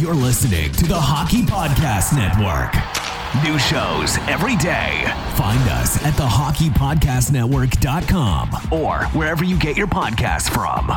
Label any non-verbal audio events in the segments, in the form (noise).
You're listening to the Hockey Podcast Network. New shows every day. Find us at thehockeypodcastnetwork.com or wherever you get your podcasts from.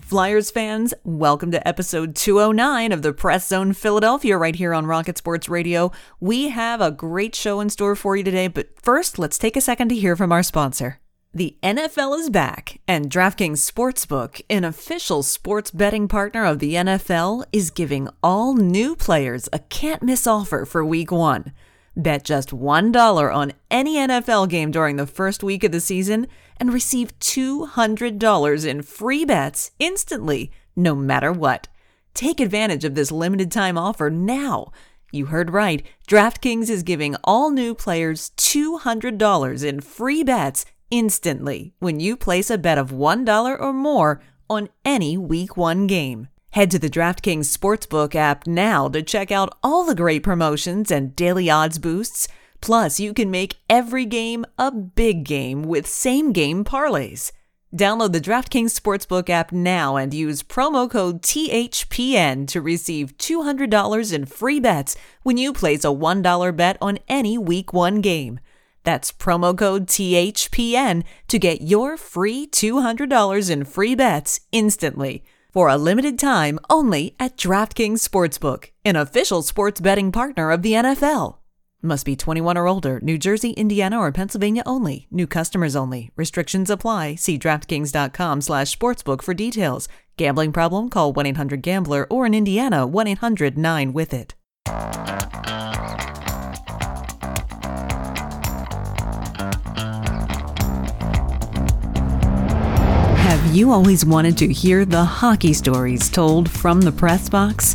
Flyers fans, welcome to episode 209 of the Press Zone Philadelphia right here on Rocket Sports Radio. We have a great show in store for you today, but first, let's take a second to hear from our sponsor. The NFL is back, and DraftKings Sportsbook, an official sports betting partner of the NFL, is giving all new players a can't miss offer for week one. Bet just $1 on any NFL game during the first week of the season and receive $200 in free bets instantly, no matter what. Take advantage of this limited time offer now. You heard right. DraftKings is giving all new players $200 in free bets instantly when you place a bet of $1 or more on any Week 1 game. Head to the DraftKings Sportsbook app now to check out all the great promotions and daily odds boosts. Plus, you can make every game a big game with same game parlays. Download the DraftKings Sportsbook app now and use promo code THPN to receive $200 in free bets when you place a $1 bet on any Week 1 game. That's promo code THPN to get your free $200 in free bets instantly for a limited time only at DraftKings Sportsbook, an official sports betting partner of the NFL. Must be 21 or older, New Jersey, Indiana, or Pennsylvania only. New customers only. Restrictions apply. See DraftKings.com slash sportsbook for details. Gambling problem? Call 1-800-GAMBLER or in Indiana, 1-800-9-WITH-IT. Have you always wanted to hear the hockey stories told from the press box?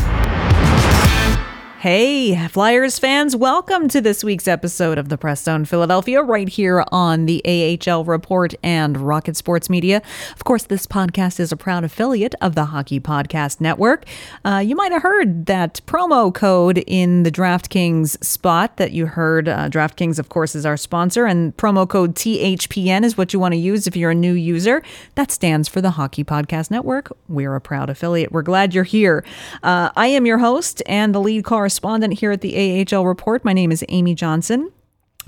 Hey, Flyers fans, welcome to this week's episode of the Press Zone Philadelphia, right here on the AHL Report and Rocket Sports Media. Of course, this podcast is a proud affiliate of the Hockey Podcast Network. Uh, you might have heard that promo code in the DraftKings spot that you heard. Uh, DraftKings, of course, is our sponsor, and promo code THPN is what you want to use if you're a new user. That stands for the Hockey Podcast Network. We're a proud affiliate. We're glad you're here. Uh, I am your host and the lead correspondent here at the AHL Report. My name is Amy Johnson.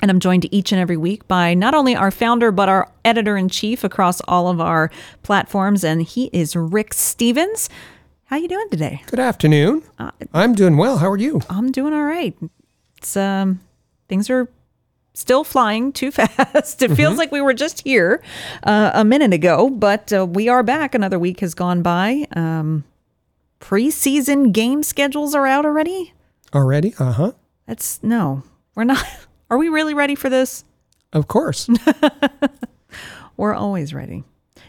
And I'm joined each and every week by not only our founder, but our editor in chief across all of our platforms. And he is Rick Stephens. How are you doing today? Good afternoon. Uh, I'm doing well. How are you? I'm doing all right. It's um, things are still flying too (laughs) fast. it mm-hmm. feels like we were just here uh, a minute ago, but uh, we are back. Another week has gone by. Um, preseason game schedules are out already. Already? Uh huh. That's no, we're not. (laughs) Are we really ready for this? Of course. (laughs) we're always ready.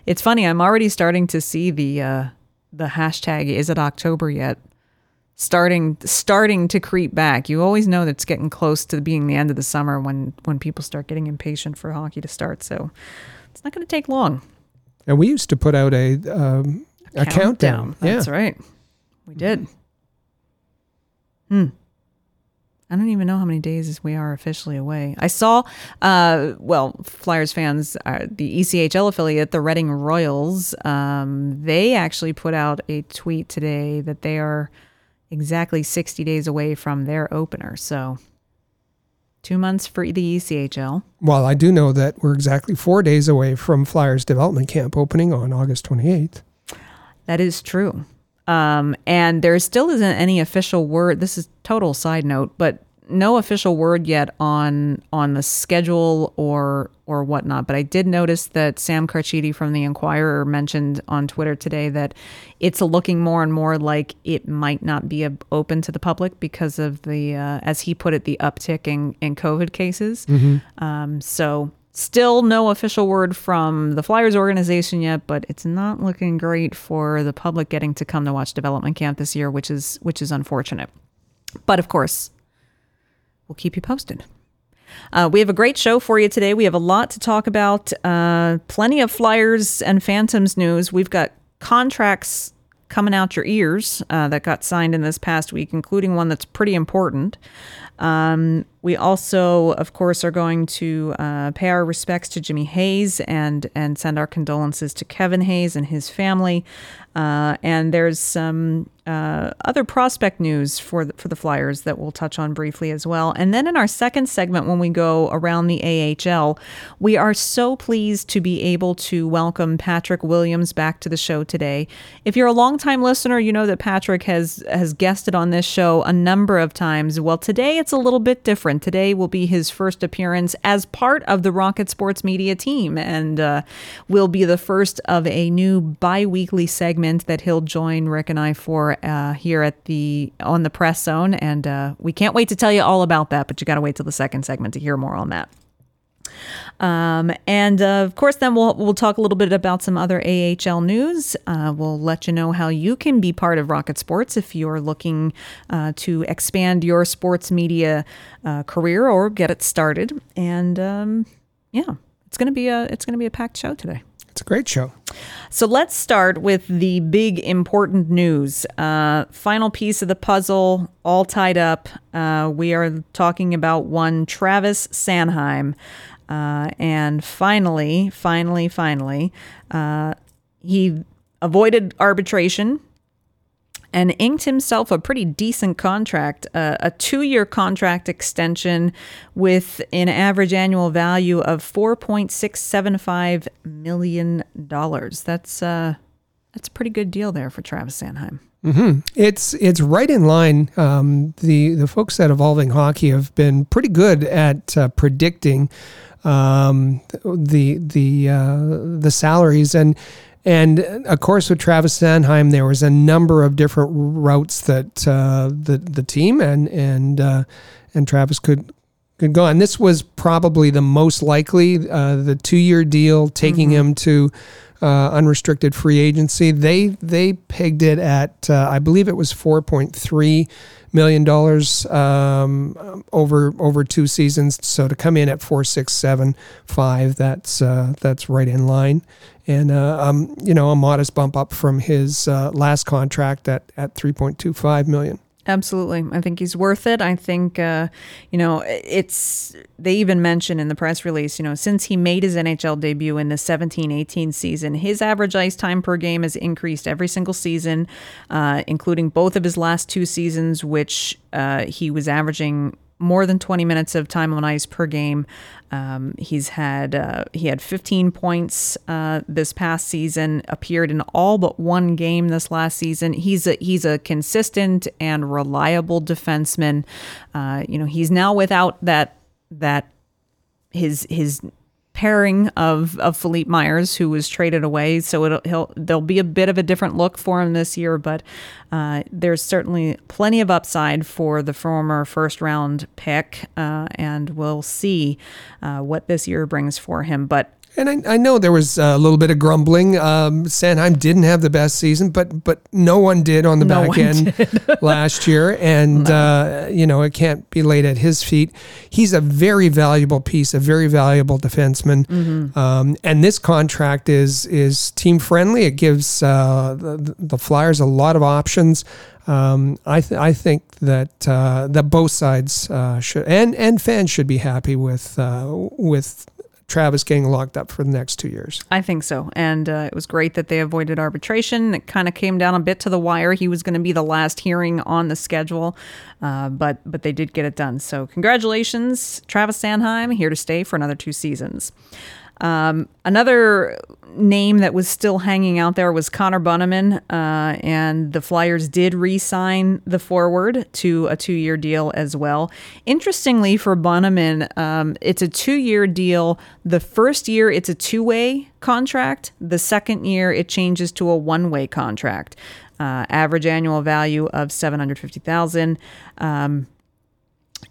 It's funny. I'm already starting to see the uh, the hashtag. Is it October yet? Starting starting to creep back. You always know that it's getting close to being the end of the summer when when people start getting impatient for hockey to start. So it's not going to take long. And we used to put out a um, a, a countdown. countdown. That's yeah. right. We did. Hmm. I don't even know how many days we are officially away. I saw, uh, well, Flyers fans, uh, the ECHL affiliate, the Reading Royals, um, they actually put out a tweet today that they are exactly 60 days away from their opener. So two months for the ECHL. Well, I do know that we're exactly four days away from Flyers development camp opening on August 28th. That is true. Um, and there still isn't any official word. This is total side note, but no official word yet on on the schedule or or whatnot. But I did notice that Sam Carchidi from the Inquirer mentioned on Twitter today that it's looking more and more like it might not be open to the public because of the, uh, as he put it, the uptick in in COVID cases. Um, so Still no official word from the Flyers organization yet, but it's not looking great for the public getting to come to watch development camp this year, which is which is unfortunate. But of course, we'll keep you posted. Uh, we have a great show for you today. We have a lot to talk about. Uh, plenty of Flyers and Phantoms news. We've got contracts coming out your ears uh, that got signed in this past week, including one that's pretty important. Um, we also, of course, are going to uh, pay our respects to Jimmy Hayes and and send our condolences to Kevin Hayes and his family. Uh, and there's some uh, other prospect news for the, for the Flyers that we'll touch on briefly as well. And then in our second segment, when we go around the AHL, we are so pleased to be able to welcome Patrick Williams back to the show today. If you're a longtime listener, you know that Patrick has has guested on this show a number of times. Well, today it's a little bit different. Today will be his first appearance as part of the Rocket Sports Media team, and uh, will be the first of a new bi-weekly segment segment that he'll join Rick and I for uh, here at the on the press zone, and uh, we can't wait to tell you all about that. But you got to wait till the second segment to hear more on that. Um, and uh, of course, then we'll we'll talk a little bit about some other AHL news. Uh, we'll let you know how you can be part of Rocket Sports if you're looking uh, to expand your sports media uh, career or get it started. And um, yeah, it's gonna be a it's gonna be a packed show today. It's a great show. So let's start with the big important news. Uh, final piece of the puzzle, all tied up. Uh, we are talking about one Travis Sanheim. Uh, and finally, finally, finally, uh, he avoided arbitration and inked himself a pretty decent contract, uh, a two year contract extension with an average annual value of $4.675 million. That's, uh, that's a pretty good deal there for Travis Sanheim. Mm-hmm. It's it's right in line. Um, the the folks at Evolving Hockey have been pretty good at uh, predicting um, the the uh, the salaries and and of course, with Travis Sanheim, there was a number of different routes that uh, the the team and and uh, and Travis could could go. And this was probably the most likely uh, the two year deal, taking mm-hmm. him to uh, unrestricted free agency. They they pegged it at uh, I believe it was four point three million dollars um, over over two seasons. So to come in at four six seven five, that's uh, that's right in line and uh, um, you know a modest bump up from his uh, last contract at at 3.25 million. Absolutely. I think he's worth it. I think, uh, you know, it's, they even mention in the press release, you know, since he made his NHL debut in the 17 18 season, his average ice time per game has increased every single season, uh, including both of his last two seasons, which uh, he was averaging more than 20 minutes of time on ice per game. Um, he's had uh, he had 15 points uh, this past season. Appeared in all but one game this last season. He's a he's a consistent and reliable defenseman. Uh, you know he's now without that that his his pairing of of Philippe Myers, who was traded away. So it'll he'll there'll be a bit of a different look for him this year, but uh, there's certainly plenty of upside for the former first round pick, uh, and we'll see uh, what this year brings for him. But and I, I, know there was a little bit of grumbling. Um, Sanheim didn't have the best season, but but no one did on the no back end (laughs) last year, and uh, you know it can't be laid at his feet. He's a very valuable piece, a very valuable defenseman, mm-hmm. um, and this contract is is team friendly. It gives uh, the, the Flyers a lot of options. Um, I th- I think that uh, that both sides uh, should and and fans should be happy with uh, with Travis getting locked up for the next two years. I think so. And uh, it was great that they avoided arbitration. It kind of came down a bit to the wire. He was going to be the last hearing on the schedule, uh, but but they did get it done. So congratulations, Travis Sanheim, here to stay for another two seasons. Um, another name that was still hanging out there was Connor Bunnaman, uh, and the Flyers did re sign the forward to a two year deal as well. Interestingly, for Bunnaman, um, it's a two year deal. The first year, it's a two way contract, the second year, it changes to a one way contract. Uh, average annual value of 750000 um,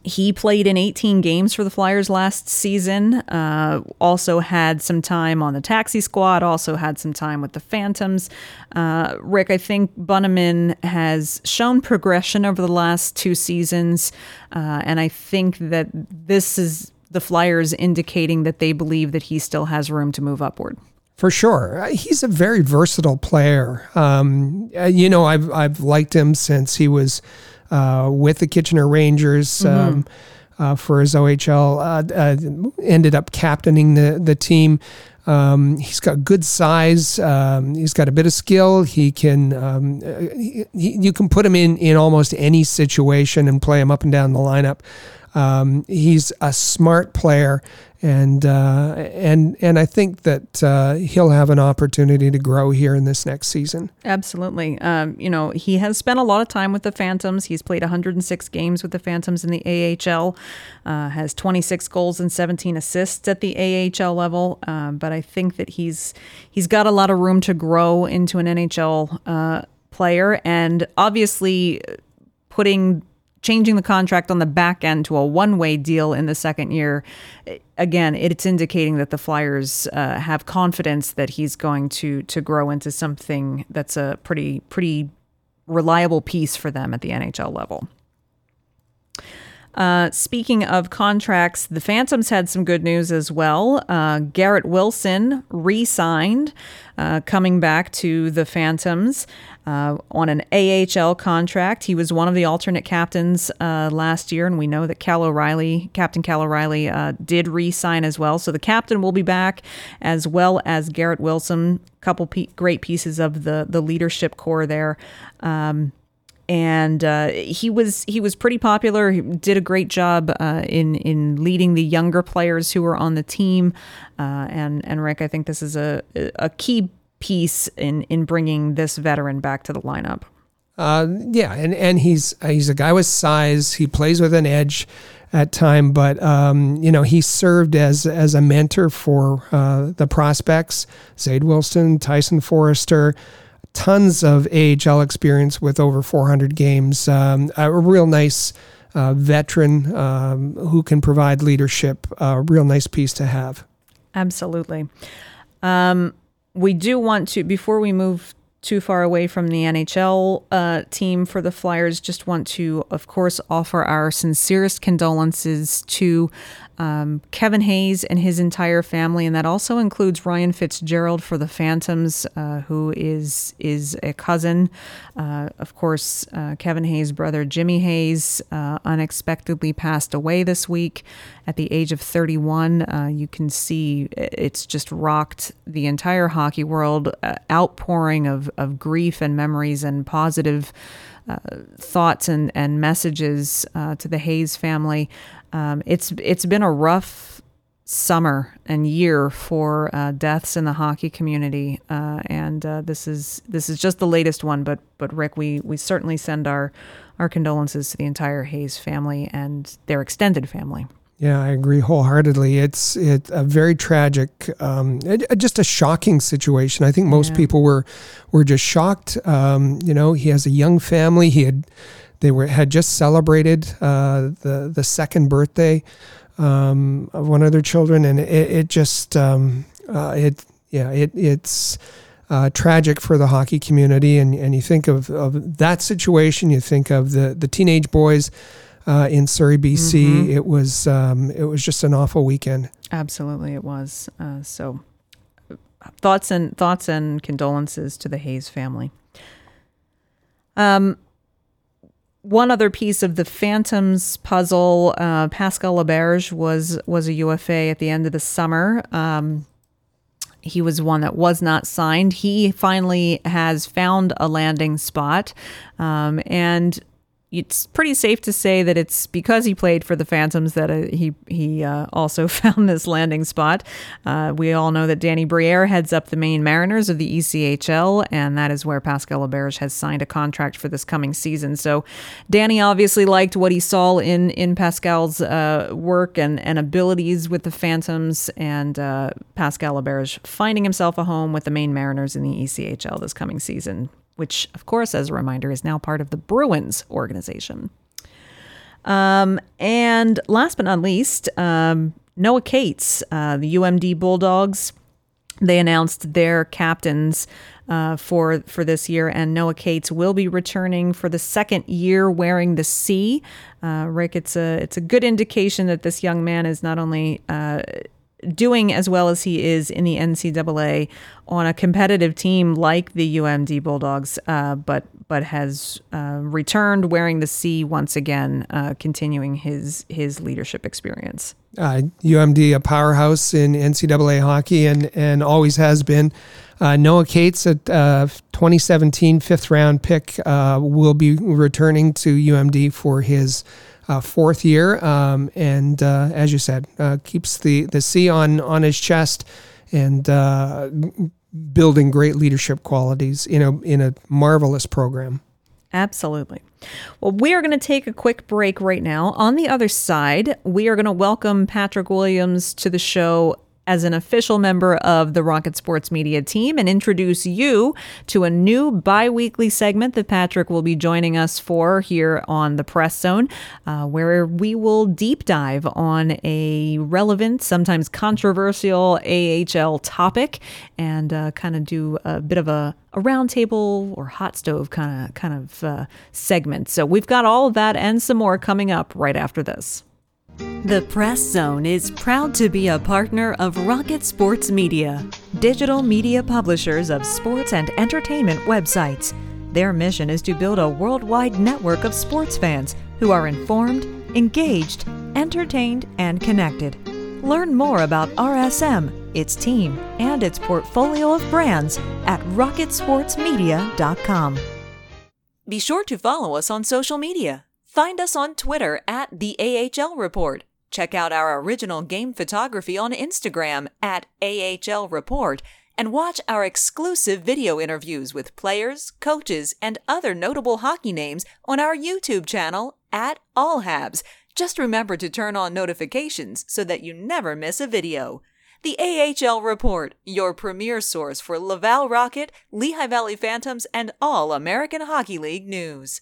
he played in 18 games for the Flyers last season. Uh, also had some time on the taxi squad. Also had some time with the Phantoms. Uh, Rick, I think Bunnaman has shown progression over the last two seasons, uh, and I think that this is the Flyers indicating that they believe that he still has room to move upward. For sure, uh, he's a very versatile player. Um, uh, you know, I've I've liked him since he was uh, with the Kitchener Rangers. Mm-hmm. Um, uh, for his OHL, uh, uh, ended up captaining the the team. Um, he's got good size. Um, he's got a bit of skill. He can um, he, you can put him in in almost any situation and play him up and down the lineup. Um, he's a smart player, and uh, and and I think that uh, he'll have an opportunity to grow here in this next season. Absolutely. Um, you know, he has spent a lot of time with the Phantoms. He's played 106 games with the Phantoms in the AHL. Uh, has 26 goals and 17 assists at the AHL level. Um, but I think that he's he's got a lot of room to grow into an NHL uh, player, and obviously putting changing the contract on the back end to a one way deal in the second year, again, it's indicating that the Flyers uh, have confidence that he's going to to grow into something that's a pretty pretty reliable piece for them at the NHL level. Uh, speaking of contracts, the Phantoms had some good news as well. Uh, Garrett Wilson re signed, uh, coming back to the Phantoms uh, on an AHL contract. He was one of the alternate captains uh, last year, and we know that Cal O'Reilly, Captain Cal O'Reilly, did re sign as well. So the captain will be back, as well as Garrett Wilson, couple pe- great pieces of the, the leadership core there. Um, and uh, he was he was pretty popular. He did a great job uh, in in leading the younger players who were on the team. Uh, and and Rick, I think this is a a key piece in in bringing this veteran back to the lineup. Uh, yeah, and and he's he's a guy with size. He plays with an edge at time, but um, you know he served as as a mentor for uh, the prospects, Zayde Wilson, Tyson Foerster tons of AHL experience with over 400 games. Um, a real nice uh, veteran um, who can provide leadership. A real nice piece to have. Absolutely. Um, we do want to, before we move too far away from the NHL uh, team for the Flyers, just want to, of course, offer our sincerest condolences to um, Kevin Hayes and his entire family, and that also includes Ryan Fitzgerald for the Phantoms, uh, who is is a cousin. Uh, of course, uh, Kevin Hayes' brother Jimmy Hayes uh, unexpectedly passed away this week at the age of 31. Uh, you can see it's just rocked the entire hockey world, uh, outpouring of of grief and memories and positive. Uh, thoughts and, and messages uh, to the Hayes family. Um, it's it's been a rough summer and year for uh, deaths in the hockey community, uh, and uh, this is this is just the latest one. But but Rick, we we certainly send our our condolences to the entire Hayes family and their extended family. Yeah, I agree wholeheartedly. It's it's a very tragic, um, it, just a shocking situation. I think most yeah. people were were just shocked. Um, you know, he has a young family. He had they were had just celebrated uh, the the second birthday um, of one of their children, and it, it just um, uh, it yeah it it's. Uh, tragic for the hockey community, and, and you think of, of that situation. You think of the, the teenage boys uh, in Surrey, BC. Mm-hmm. It was um, it was just an awful weekend. Absolutely, it was. Uh, so, thoughts and thoughts and condolences to the Hayes family. Um, one other piece of the Phantoms puzzle, uh, Pascal Laberge was was a UFA at the end of the summer. Um, he was one that was not signed. He finally has found a landing spot, um, and it's pretty safe to say that it's because he played for the Phantoms that uh, he he uh, also (laughs) found this landing spot. Uh, we all know that Danny Briere heads up the Maine Mariners of the ECHL, and that is where Pascal Laberge has signed a contract for this coming season. So, Danny obviously liked what he saw in in Pascal's uh, work and and abilities with the Phantoms, and uh, Pascal Laberge finding himself a home with the Maine Mariners in the ECHL this coming season which, of course, as a reminder, is now part of the Bruins organization. Um, and last but not least, um, Noah Cates, uh, the UMD Bulldogs, they announced their captains uh, for for this year, and Noah Cates will be returning for the second year wearing the C. Uh, Rick, it's a it's a good indication that this young man is not only uh, doing as well as he is in the NCAA on a competitive team like the UMD Bulldogs, uh, but but has uh, returned wearing the C once again, uh, continuing his his leadership experience. UMD, uh, a powerhouse in NCAA hockey, and and always has been. Uh, Noah Cates, a uh, 2017 fifth round pick, will be returning to UMD for his uh, fourth year, um, and uh, as you said, uh, keeps the the C on on his chest and uh, building great leadership qualities in a in a marvelous program. Absolutely. Well, we are going to take a quick break right now. On the other side, we are going to welcome Patrick Williams to the show as an official member of the Rocket Sports Media team and introduce you to a new bi weekly segment that Patrick will be joining us for here on the Press Zone, uh, where we will deep dive on a relevant, sometimes controversial AHL topic and uh, kind of do a bit of a a roundtable or hot stove kind of kind of uh, segment. So we've got all of that and some more coming up right after this. The Press Zone is proud to be a partner of Rocket Sports Media, digital media publishers of sports and entertainment websites. Their mission is to build a worldwide network of sports fans who are informed, engaged, entertained, and connected. Learn more about RSM, its team, and its portfolio of brands at rocketsportsmedia.com. Be sure to follow us on social media. Find us on Twitter at the AHL Report. Check out our original game photography on Instagram at AHL Report and watch our exclusive video interviews with players, coaches, and other notable hockey names on our YouTube channel at All Habs. Just remember to turn on notifications so that you never miss a video. The AHL Report, your premier source for Laval Rocket, Lehigh Valley Phantoms, and all American Hockey League news.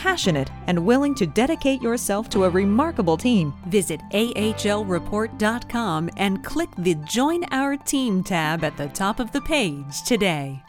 passionate, and willing to dedicate yourself to a remarkable team, visit ahlreport.com and click the Join Our Team tab at the top of the page today.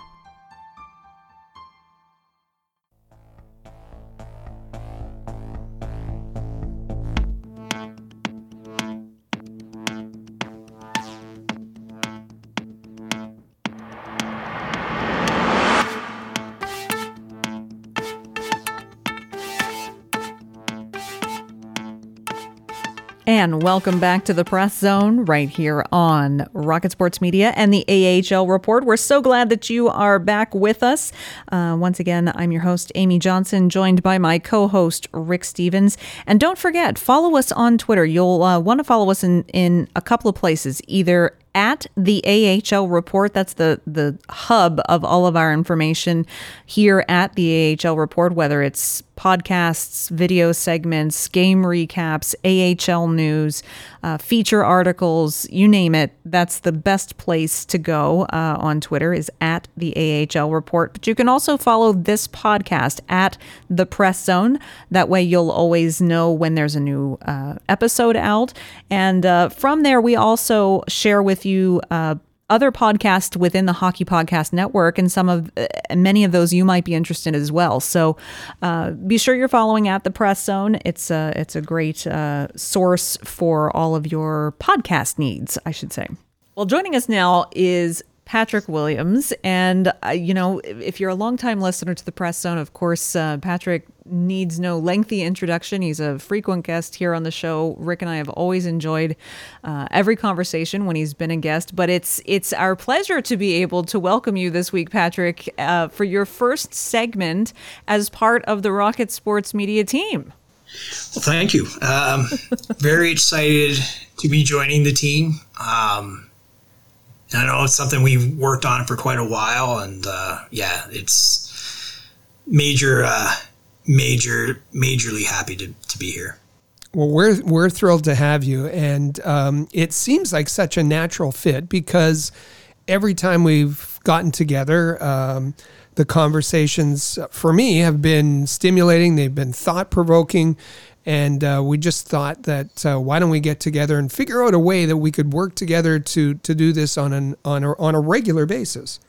And welcome back to the Press Zone right here on Rocket Sports Media and the AHL Report. We're so glad that you are back with us. Uh, once again, I'm your host, Amy Johnson, joined by my co host, Rick Stephens. And don't forget, follow us on Twitter. You'll uh, want to follow us in, in a couple of places, either at the AHL report. That's the the hub of all of our information here at the AHL report, whether it's podcasts, video segments, game recaps, AHL news, uh, feature articles, you name it. That's the best place to go uh, on Twitter is at the AHL report. But you can also follow this podcast at the Press Zone. That way, you'll always know when there's a new uh, episode out. And uh, from there, we also share with you uh, other podcasts within the Hockey Podcast Network, and some of uh, many of those you might be interested in as well. So uh, be sure you're following at the Press Zone. It's a it's a great uh, source for all of your podcast needs, I should say. Well, joining us now is Patrick Williams. And, uh, you know, if you're a longtime listener to the Press Zone, of course, uh, Patrick needs no lengthy introduction. He's a frequent guest here on the show. Rick and I have always enjoyed uh, every conversation when he's been a guest, but it's it's our pleasure to be able to welcome you this week, Patrick, uh, for your first segment as part of the Rocket Sports Media team. Well, thank you. Um, very excited to be joining the team. Um, I know it's something we've worked on for quite a while, and uh, yeah, it's major, uh, major, majorly happy to, to be here. Well, we're we're thrilled to have you, and um, it seems like such a natural fit because every time we've gotten together, um, the conversations for me have been stimulating. They've been thought provoking, and uh, we just thought that uh, why don't we get together and figure out a way that we could work together to to do this on an on a, on a regular basis.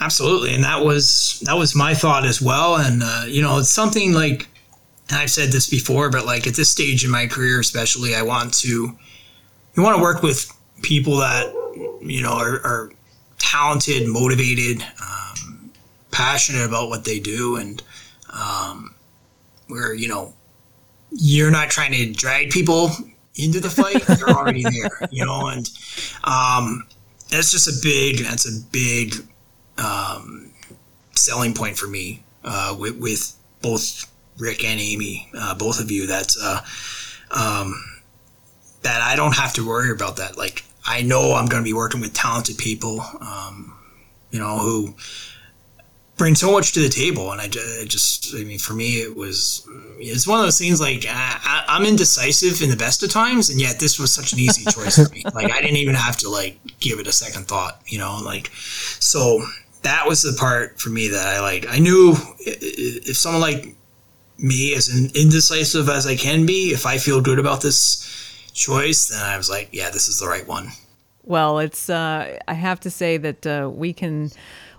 Absolutely, and that was that was my thought as well. And uh, you know, it's something like and I've said this before, but like at this stage in my career, especially, I want to you want to work with people that you know are, are talented, motivated, um, passionate about what they do, and um, where you know you're not trying to drag people into the fight; they're already there, you know. And um, that's just a big that's a big um, selling point for me uh, with, with, both Rick and Amy, uh, both of you. That's uh, um, that I don't have to worry about that. Like I know I'm going to be working with talented people, um, you know, who bring so much to the table. And I just, I mean, for me, it was, it's one of those things like I, am indecisive in the best of times. And yet this was such an easy choice for me. (laughs) Like I didn't even have to like give it a second thought, you know, like, so that was the part for me that I like, I knew if someone like me as indecisive as I can be, if I feel good about this choice, then I was like, yeah, this is the right one. Well, it's, uh, I have to say that uh, we can,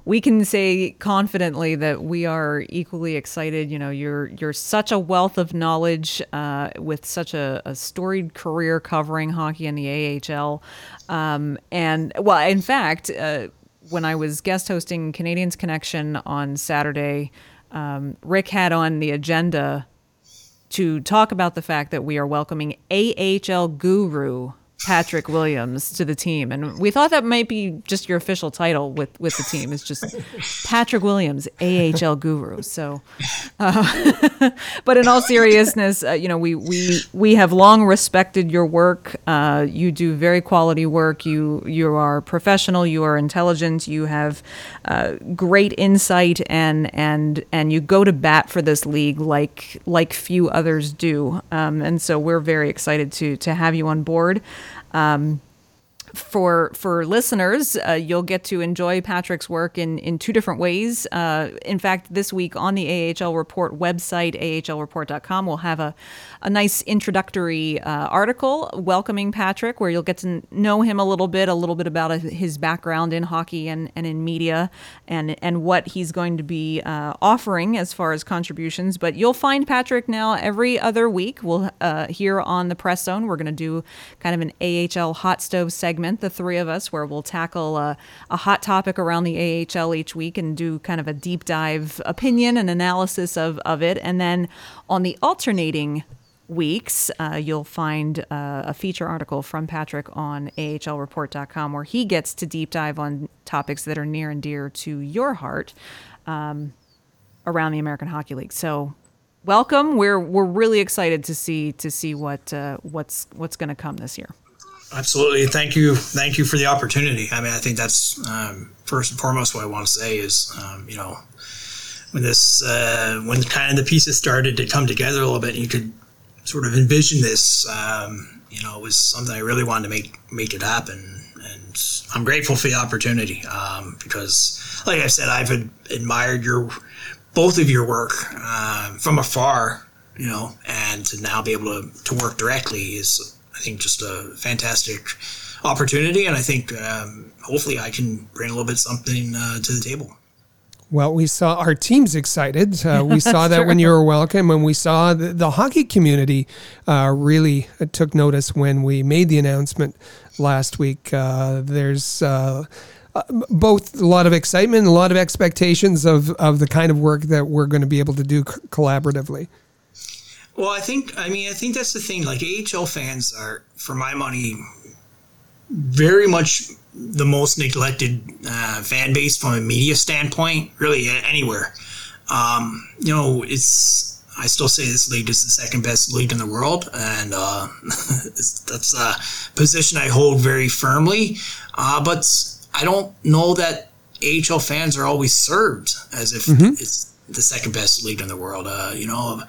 we can say confidently that we are equally excited. You know, you're you're such a wealth of knowledge uh, with such a, a, storied career covering hockey in the AHL, um, and well, in fact, uh, when I was guest hosting Canadiens Connection on Saturday, um, Rick had on the agenda to talk about the fact that we are welcoming AHL guru Patrick Williams to the team, and we thought that might be just your official title with with the team. It's just Patrick Williams, AHL guru. So, uh, (laughs) but in all seriousness, uh, you know, we we we have long respected your work. Uh, you do very quality work. You you are professional. You are intelligent. You have uh, great insight, and and and you go to bat for this league like like few others do. Um, and so we're very excited to to have you on board. Um, for for listeners, uh, you'll get to enjoy Patrick's work in in two different ways. Uh, in fact, this week on the AHL Report website, ahlreport.com, we'll have a a nice introductory uh, article welcoming Patrick, where you'll get to know him a little bit, a little bit about his background in hockey and, and in media, and and what he's going to be uh, offering as far as contributions. But you'll find Patrick now every other week. We'll uh, here on the Press Zone, we're going to do kind of an AHL hot stove segment, the three of us, where we'll tackle a, a hot topic around the AHL each week and do kind of a deep dive opinion and analysis of, of it. And then on the alternating weeks, uh, you'll find uh, a feature article from Patrick on ahlreport.com where he gets to deep dive on topics that are near and dear to your heart um, around the American Hockey League. So, welcome. We're we're really excited to see to see what uh, what's what's going to come this year. Absolutely. Thank you. Thank you for the opportunity. I mean, I think that's um, first and foremost what I want to say is, um, you know, when this, uh, when kind of the pieces started to come together a little bit, you could sort of envision this. Um, you know, it was something I really wanted to make make it happen, and I'm grateful for the opportunity um, because, like I said, I've ad- admired your both of your work uh, from afar. You know, and to now be able to, to work directly is, I think, just a fantastic opportunity, and I think um, hopefully I can bring a little bit something uh, to the table. Well, we saw our teams excited. Uh, (laughs) we saw that when you were welcome, and we saw the, the hockey community uh, really took notice when we made the announcement last week. Uh, there's uh, uh, both a lot of excitement a lot of expectations of, of the kind of work that we're going to be able to do c- collaboratively. Well, I think, I mean, I think that's the thing. Like, AHL fans are, for my money, very much the most neglected uh, fan base from a media standpoint, really anywhere. Um, you know, it's I still say this league is the second best league in the world, and uh, (laughs) that's a position I hold very firmly. Uh, but I don't know that AHL fans are always served as if mm-hmm. it's the second best league in the world. Uh, you know,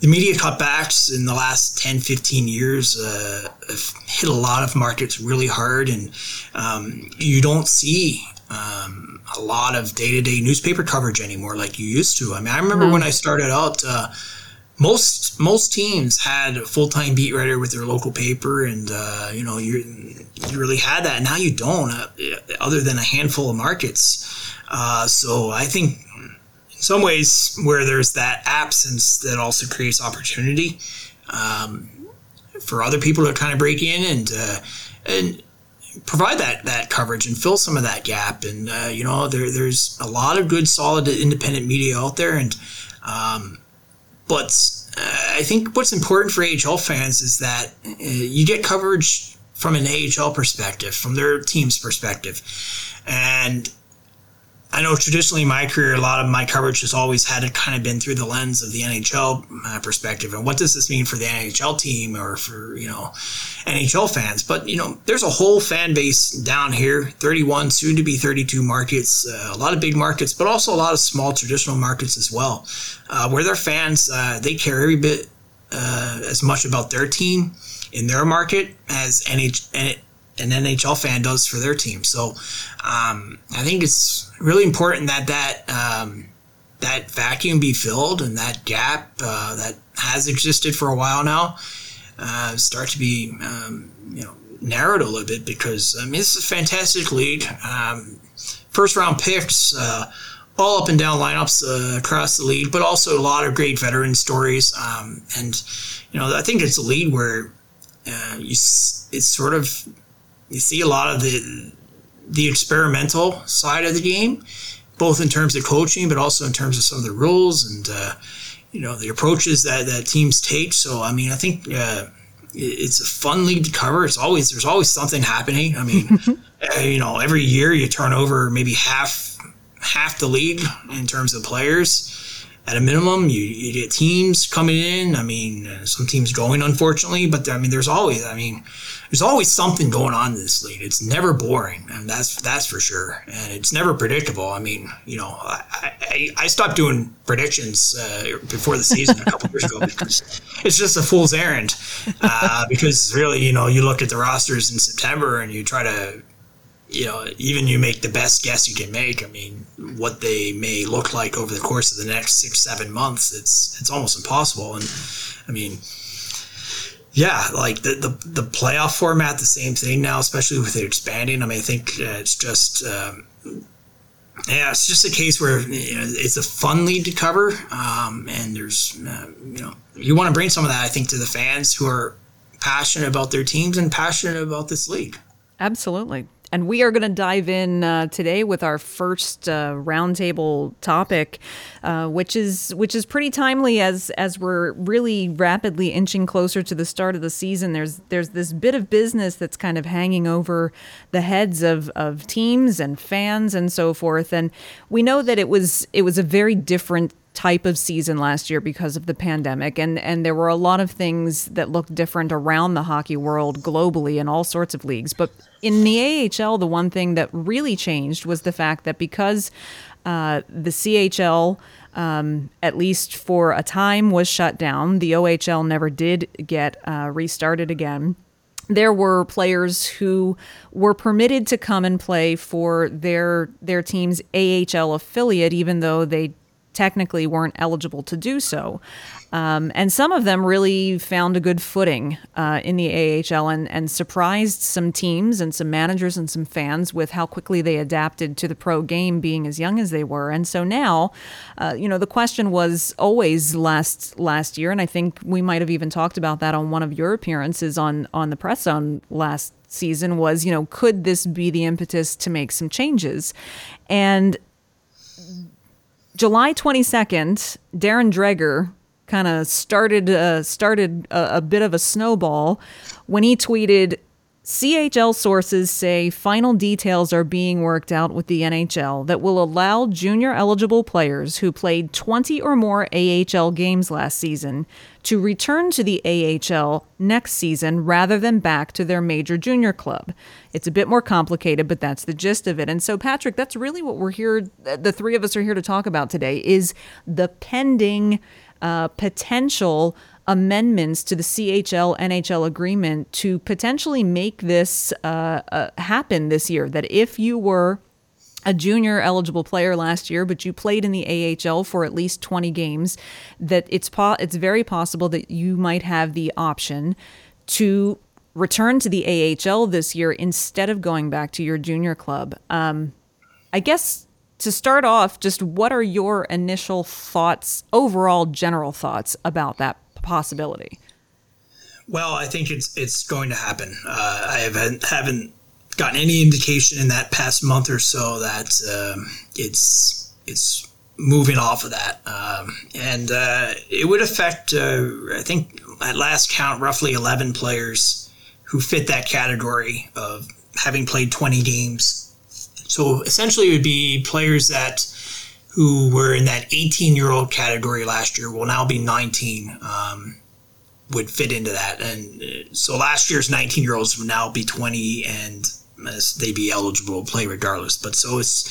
the media cutbacks in the last 10, 15 years uh, have hit a lot of markets really hard, and um, you don't see um, a lot of day to day newspaper coverage anymore like you used to. I mean, I remember mm-hmm. when I started out. Uh, most most teams had a full time beat writer with their local paper, and uh, you know you you really had that. Now you don't, uh, other than a handful of markets. Uh, so I think some ways where there's that absence that also creates opportunity um, for other people to kind of break in and uh, and provide that that coverage and fill some of that gap. And uh, you know, there, there's a lot of good, solid, independent media out there, and um, but uh, I think what's important for AHL fans is that uh, you get coverage from an AHL perspective, from their team's perspective, and I know traditionally in my career, a lot of my coverage has always had it kind of been through the lens of the NHL perspective. And what does this mean for the NHL team or for, you know, NHL fans? But, you know, there's a whole fan base down here 31, soon to be 32 markets, uh, a lot of big markets, but also a lot of small traditional markets as well, uh, where their fans, uh, they care every bit uh, as much about their team in their market as NH- an NHL fan does for their team. So um, I think it's really important that that um, that vacuum be filled and that gap uh, that has existed for a while now uh, start to be um, you know narrowed a little bit because I mean this is a fantastic league. Um, first round picks. Uh, all up and down lineups uh, across the league, but also a lot of great veteran stories. Um, and you know, I think it's a league where uh, you it's sort of you see a lot of the the experimental side of the game, both in terms of coaching, but also in terms of some of the rules and uh, you know the approaches that, that teams take. So I mean, I think uh, it's a fun league to cover. It's always there's always something happening. I mean, (laughs) uh, you know, every year you turn over maybe half half the league in terms of players at a minimum. You, you get teams coming in. I mean, uh, some teams going, unfortunately, but I mean, there's always, I mean, there's always something going on in this league. It's never boring, and that's that's for sure. And it's never predictable. I mean, you know, I, I, I stopped doing predictions uh, before the season a couple years ago because it's just a fool's errand. Uh, because really, you know, you look at the rosters in September and you try to you know, even you make the best guess you can make. I mean, what they may look like over the course of the next six, seven months, it's it's almost impossible. And I mean, yeah, like the the, the playoff format, the same thing now, especially with it expanding. I mean, I think uh, it's just. Um, yeah, it's just a case where you know, it's a fun lead to cover, um, and there's uh, you know you want to bring some of that I think to the fans who are passionate about their teams and passionate about this league. Absolutely. And we are going to dive in uh, today with our first uh, roundtable topic, uh, which is which is pretty timely as as we're really rapidly inching closer to the start of the season. There's there's this bit of business that's kind of hanging over the heads of of teams and fans and so forth. And we know that it was it was a very different type of season last year because of the pandemic. And and there were a lot of things that looked different around the hockey world globally in all sorts of leagues. But in the AHL the one thing that really changed was the fact that because uh, the CHL um, at least for a time was shut down the OHL never did get uh, restarted again. There were players who were permitted to come and play for their their team's AHL affiliate even though they technically weren't eligible to do so. Um, and some of them really found a good footing uh, in the AHL and, and surprised some teams and some managers and some fans with how quickly they adapted to the pro game being as young as they were. And so now, uh, you know, the question was always last last year, and I think we might have even talked about that on one of your appearances on on the press zone last season was, you know, could this be the impetus to make some changes? And July 22nd, Darren Dreger kind of started uh, started a, a bit of a snowball when he tweeted CHL sources say final details are being worked out with the NHL that will allow junior eligible players who played 20 or more AHL games last season to return to the AHL next season rather than back to their major junior club. It's a bit more complicated, but that's the gist of it. And so Patrick, that's really what we're here the three of us are here to talk about today is the pending uh, potential amendments to the CHL NHL agreement to potentially make this uh, uh, happen this year. That if you were a junior eligible player last year, but you played in the AHL for at least 20 games, that it's po- it's very possible that you might have the option to return to the AHL this year instead of going back to your junior club. Um, I guess to start off, just what are your initial thoughts, overall general thoughts about that possibility? Well, I think it's it's going to happen. Uh, I haven't haven't gotten any indication in that past month or so that um, it's it's moving off of that, um, and uh, it would affect. Uh, I think at last count, roughly eleven players who fit that category of having played twenty games. So essentially, it would be players that who were in that 18 year old category last year will now be 19 um, would fit into that. And uh, so last year's 19 year olds will now be 20 and they'd be eligible to play regardless. But so it's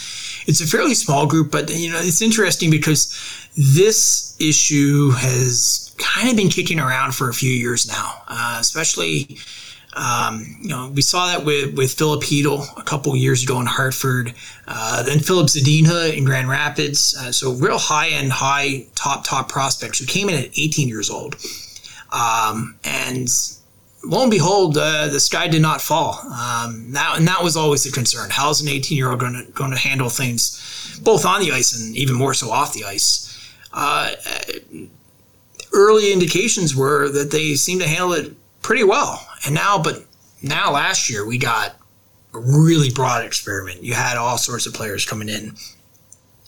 it's a fairly small group but you know it's interesting because this issue has kind of been kicking around for a few years now uh, especially um, you know, we saw that with, with Filip Chytil a couple years ago in Hartford, uh, then Filip Zadina in Grand Rapids. Uh, so real high end, high top top prospects who came in at 18 years old, um, and lo and behold, uh, the sky did not fall. Um, that, and that was always the concern. How's an 18 year old going to going to handle things, both on the ice and even more so off the ice? Uh, early indications were that they seemed to handle it pretty well. And now, but now last year we got a really broad experiment. You had all sorts of players coming in,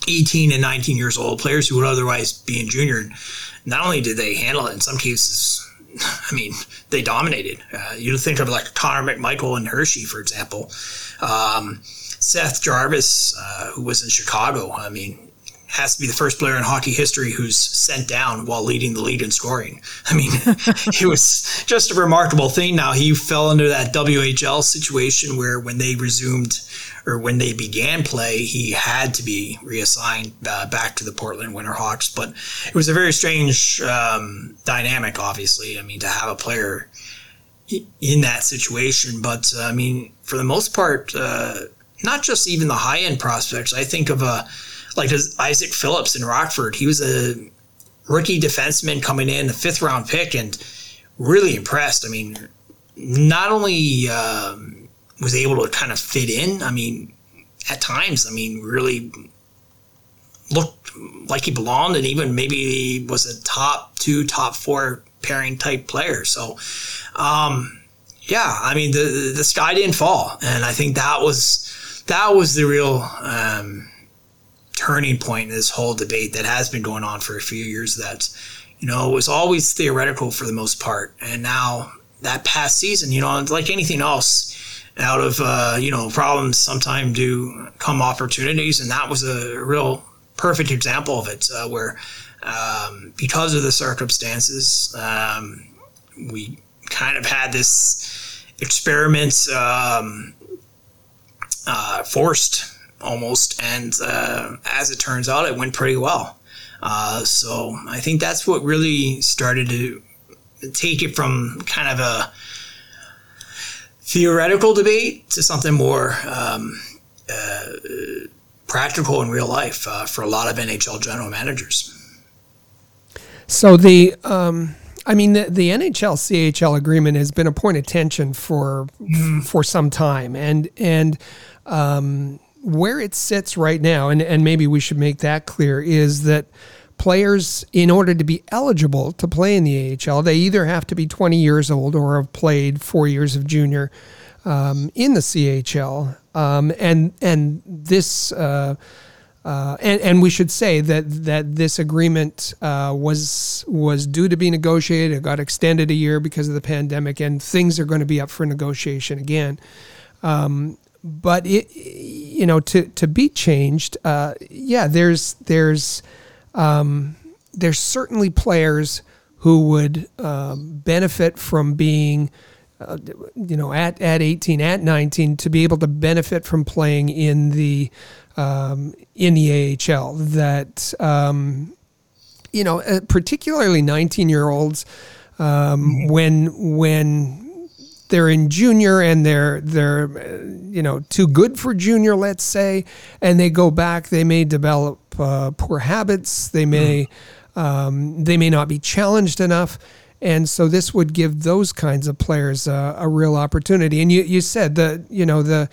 18 and 19 years old, players who would otherwise be in junior. Not only did they handle it in some cases, (laughs) I mean, they dominated. Uh, you think of like Connor McMichael and Hershey, for example. Um, Seth Jarvis, uh, who was in Chicago. I mean, has to be the first player in hockey history who's sent down while leading the league in scoring. I mean, (laughs) it was just a remarkable thing. Now he fell into that WHL situation where when they resumed or when they began play, he had to be reassigned uh, back to the Portland Winterhawks. But it was a very strange um, dynamic, obviously. I mean, to have a player in that situation. But uh, I mean, for the most part, uh, not just even the high end prospects. I think of a like Isaak Phillips in Rockford. He was a rookie defenseman coming in, a fifth round pick, and really impressed. I mean, not only um, was able to kind of fit in, I mean, at times, I mean, really looked like he belonged and even maybe was a top two, top four pairing type player. So, um, yeah, I mean, the, the sky didn't fall. And I think that was, that was the real, um, turning point in this whole debate that has been going on for a few years that you know was always theoretical for the most part. And now that past season you know like anything else out of uh, you know problems sometimes do come opportunities. And that was a real perfect example of it uh, where um, because of the circumstances um, we kind of had this experiment um, uh, forced almost. And uh, as it turns out, it went pretty well. Uh, so I think that's what really started to take it from kind of a theoretical debate to something more um, uh, practical in real life uh, for a lot of NHL general managers. So the, um, I mean, the, the NHL CHL agreement has been a point of tension for mm. for some time, and and um, where it sits right now, and and maybe we should make that clear, is that players, in order to be eligible to play in the AHL, they either have to be 20 years old or have played four years of junior um, in the CHL, um, and and this. Uh, uh, and, and we should say that that this agreement uh, was was due to be negotiated. It got extended a year because of the pandemic, and things are going to be up for negotiation again. Um, but it, you know, to to be changed, uh, yeah, there's there's um, there's certainly players who would um, benefit from being, uh, you know, at, at 18, at 19, to be able to benefit from playing in the um, in the AHL. That um, you know, uh, particularly 19 year olds, um, when when they're in junior and they're they're uh, you know too good for junior let's say and they go back they may develop uh, poor habits they may um, they may not be challenged enough and so this would give those kinds of players uh, a real opportunity and you, you said that you know the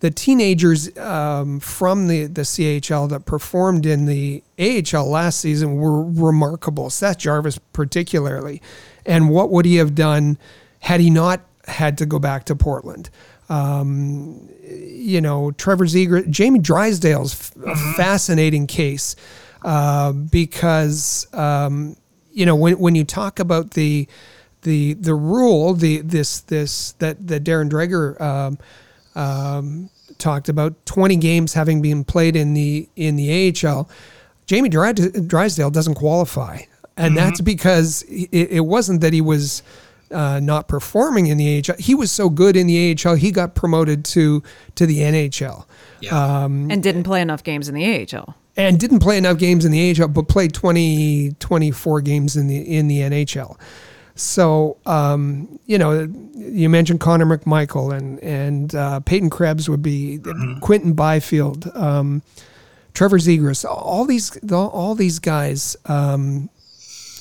the teenagers um, from the, the CHL that performed in the AHL last season were remarkable. Seth Jarvis, particularly. And what would he have done had he not had to go back to Portland. Um, you know, Trevor Zegras, Jamie Drysdale's a mm-hmm. fascinating case uh, because um, you know when when you talk about the the the rule, the this this that that Darren Dreger um, um, talked about, twenty games having been played in the in the AHL. Jamie Drysdale doesn't qualify, and mm-hmm. that's because it, it wasn't that he was uh, not performing in the AHL. He was so good in the AHL, he got promoted to to the NHL. Yeah. Um, and didn't play enough games in the AHL. And didn't play enough games in the AHL, but played 20, 24 games in the in the NHL. So um, you know, you mentioned Connor McMichael and and uh, Peyton Krebs would be mm-hmm. Quinton Byfield, um, Trevor Zegras, all these all these guys um,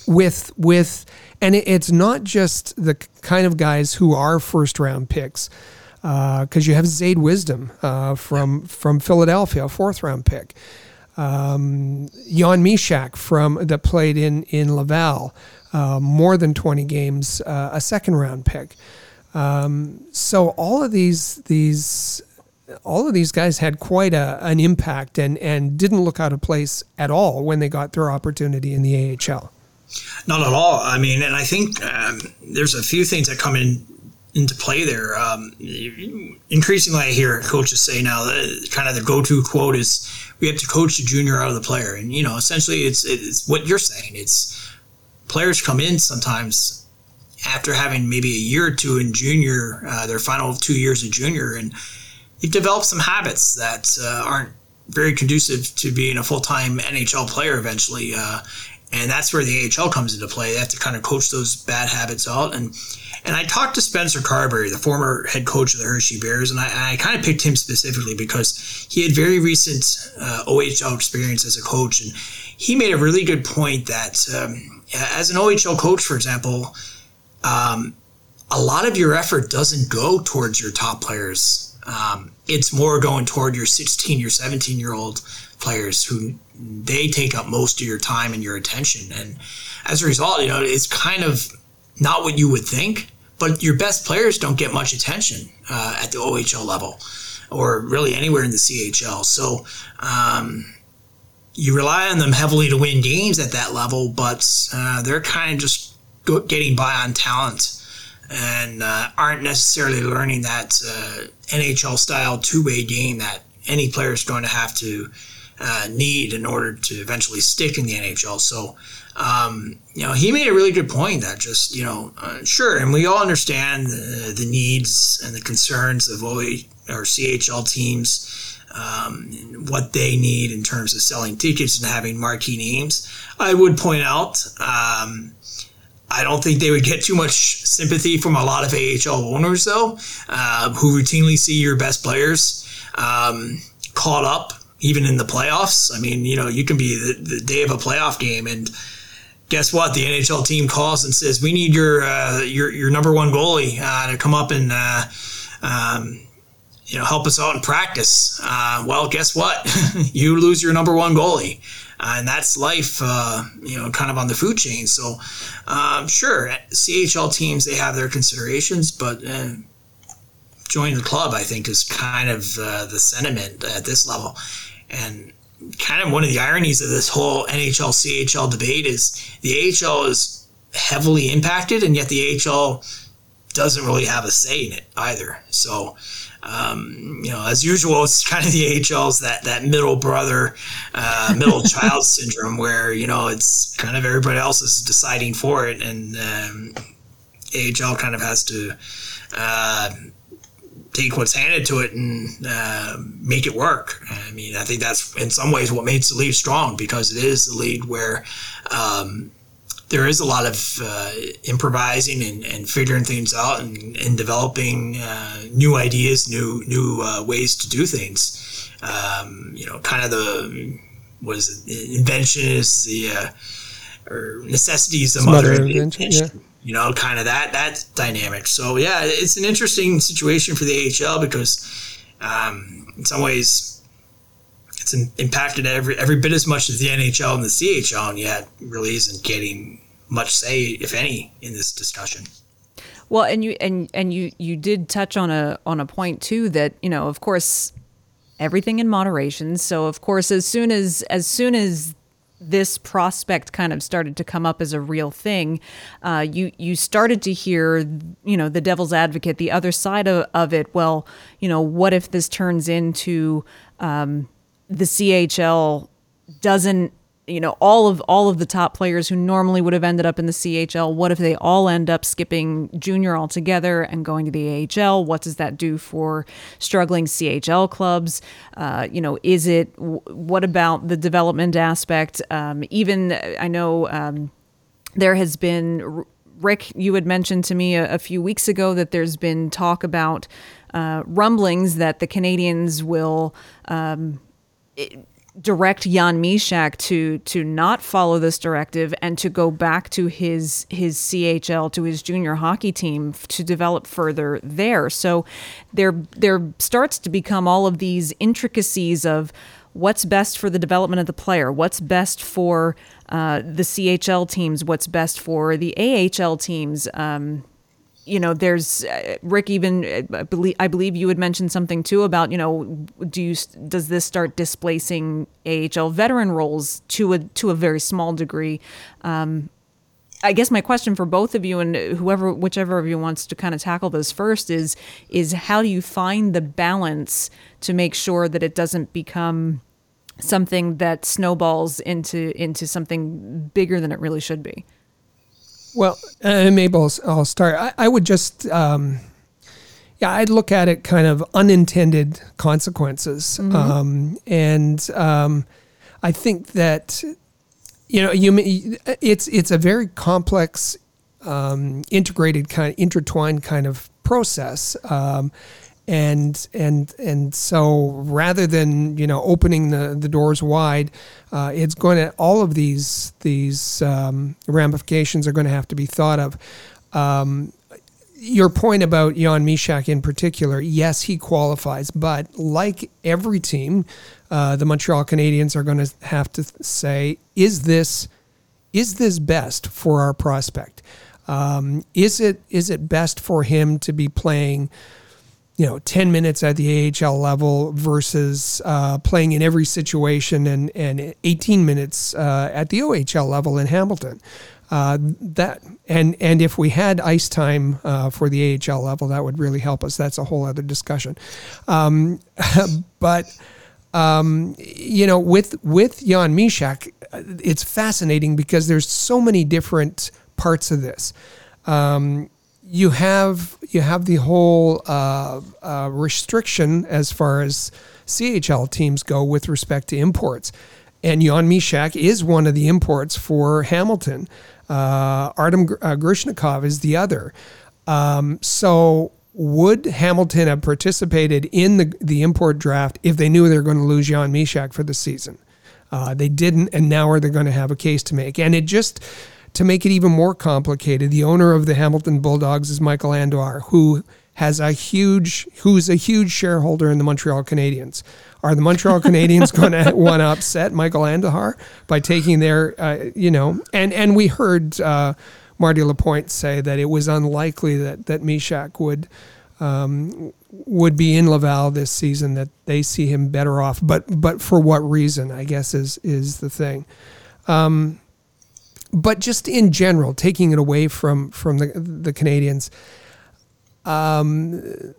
with with and it's not just the kind of guys who are first round picks, because uh, you have Zayde Wisdom uh, from from Philadelphia, a fourth round pick. Um, Jan Mysak from that played in in Laval, uh, more than twenty games, uh, a second round pick. Um, so all of these these all of these guys had quite a, an impact and and didn't look out of place at all when they got their opportunity in the AHL. Not at all. I mean, and I think um, there's a few things that come in into play there. Um, increasingly, I hear coaches say now that kind of the go-to quote is, "We have to coach the junior out of the player," and you know, essentially, it's it's what you're saying. It's players come in sometimes after having maybe a year or two in junior, uh, their final two years of junior, and they've developed some habits that uh, aren't very conducive to being a full-time NHL player eventually. Uh, and that's where the AHL comes into play. They have to kind of coach those bad habits out. And and I talked to Spencer Carbery, the former head coach of the Hershey Bears, and I, I kind of picked him specifically because he had very recent uh, OHL experience as a coach, and he made a really good point that um, as an OHL coach, for example, um, a lot of your effort doesn't go towards your top players. Um, it's more going toward your 16, your 17 year old players who they take up most of your time and your attention. And as a result, you know, it's kind of not what you would think, but your best players don't get much attention uh, at the OHL level or really anywhere in the CHL. So, um, you rely on them heavily to win games at that level, but uh, they're kind of just getting by on talent and uh, aren't necessarily learning that uh, NHL style two way game that any player is going to have to uh, need in order to eventually stick in the NHL. So, um, you know, he made a really good point that just, you know, uh, sure, and we all understand the, the, needs and the concerns of OA or CHL teams, um, what they need in terms of selling tickets and having marquee names. I would point out, um, I don't think they would get too much sympathy from a lot of AHL owners, though, uh, who routinely see your best players um, caught up even in the playoffs. I mean, you know, you can be the, the day of a playoff game and guess what? The NHL team calls and says, "We need your uh, your your number one goalie uh, to come up and uh, um, you know help us out in practice." Uh, well, guess what? (laughs) you lose your number one goalie, uh, and that's life. Uh, you know, kind of on the food chain. So, um, sure, CHL teams they have their considerations, but join the club, I think, is kind of the sentiment at this level, and kind of one of the ironies of this whole NHL CHL debate is the AHL is heavily impacted, and yet the AHL doesn't really have a say in it either. So, um, you know, as usual, it's kind of the AHL's that that middle brother, uh, middle (laughs) child syndrome, where you know it's kind of everybody else is deciding for it, and um, AHL kind of has to. Uh, take what's handed to it and uh, make it work. I mean, I think that's in some ways what makes the league strong because it is the league where um, there is a lot of uh, improvising and, and, figuring things out and, and developing uh, new ideas, new new uh, ways to do things. Um, you know, kind of the was invention is the uh, or necessity is the mother, mother of invention. invention. Yeah you know, kind of that that dynamic. So yeah, it's an interesting situation for the AHL because um, in some ways it's impacted every every bit as much as the NHL and the CHL, and yet really isn't getting much say, if any, in this discussion. Well, and you and and you you did touch on a on a point too that you know, of course, everything in moderation. So of course, as soon as as soon as this prospect kind of started to come up as a real thing, uh, you you started to hear, you know, the devil's advocate, the other side of, of it. Well, you know, what if this turns into um, the CHL doesn't you know all of all of the top players who normally would have ended up in the CHL what if they all end up skipping junior altogether and going to the AHL what does that do for struggling CHL clubs? Uh, you know is it what about the development aspect? Um, even I know um, there has been Rick, you had mentioned to me a, a, few weeks ago that there's been talk about uh, rumblings that the Canadiens will um, it, direct Jan Mysak to to not follow this directive and to go back to his his CHL to his junior hockey team to develop further there. So there there starts to become all of these intricacies of what's best for the development of the player, what's best for uh, the CHL teams, what's best for the AHL teams. Um, you know, there's uh, Rick. Even uh, I believe I believe you had mentioned something too about you know, do you does this start displacing AHL veteran roles to a to a very small degree? Um, I guess my question for both of you and whoever, whichever of you wants to kind of tackle this first is is how do you find the balance to make sure that it doesn't become something that snowballs into into something bigger than it really should be? Well, uh, maybe I'll, I'll start. I, I would just, um, yeah, I'd look at it kind of unintended consequences, mm-hmm. um, and um, I think that you know you it's it's a very complex, um, integrated kind of intertwined kind of process. And and and so rather than you know opening the, the doors wide, uh, it's going to all of these these um, ramifications are going to have to be thought of. Um, your point about Jan Mysak in particular, yes, he qualifies, but like every team, uh, the Montreal Canadiens are going to have to say, is this is this best for our prospect? Um, is it is it best for him to be playing? You know 10 minutes at the AHL level versus uh, playing in every situation and, and 18 minutes uh, at the OHL level in Hamilton. Uh, that and and if we had ice time uh, for the AHL level, that would really help us. That's a whole other discussion. Um, (laughs) but um, you know, with with Jan Mysak, it's fascinating because there's so many different parts of this. Um, you have you have the whole uh, uh, restriction as far as CHL teams go with respect to imports, and Jan Mysak is one of the imports for Hamilton. Uh, Artem uh, Grushnikov is the other. Um, so would Hamilton have participated in the, the import draft if they knew they were going to lose Jan Mysak for the season? Uh, they didn't, and now are they going to have a case to make? And it just, to make it even more complicated, the owner of the Hamilton Bulldogs is Michael Andlauer, who has a huge, who's a huge shareholder in the Montreal Canadiens. Are the Montreal Canadiens (laughs) going to want to upset Michael Andlauer by taking their, uh, you know, and and we heard uh, Marty Lapointe say that it was unlikely that that Mysak would um, would be in Laval this season. That they see him better off, but but for what reason? I guess is is the thing. Um, but just in general, taking it away from from the the Canadiens. Um,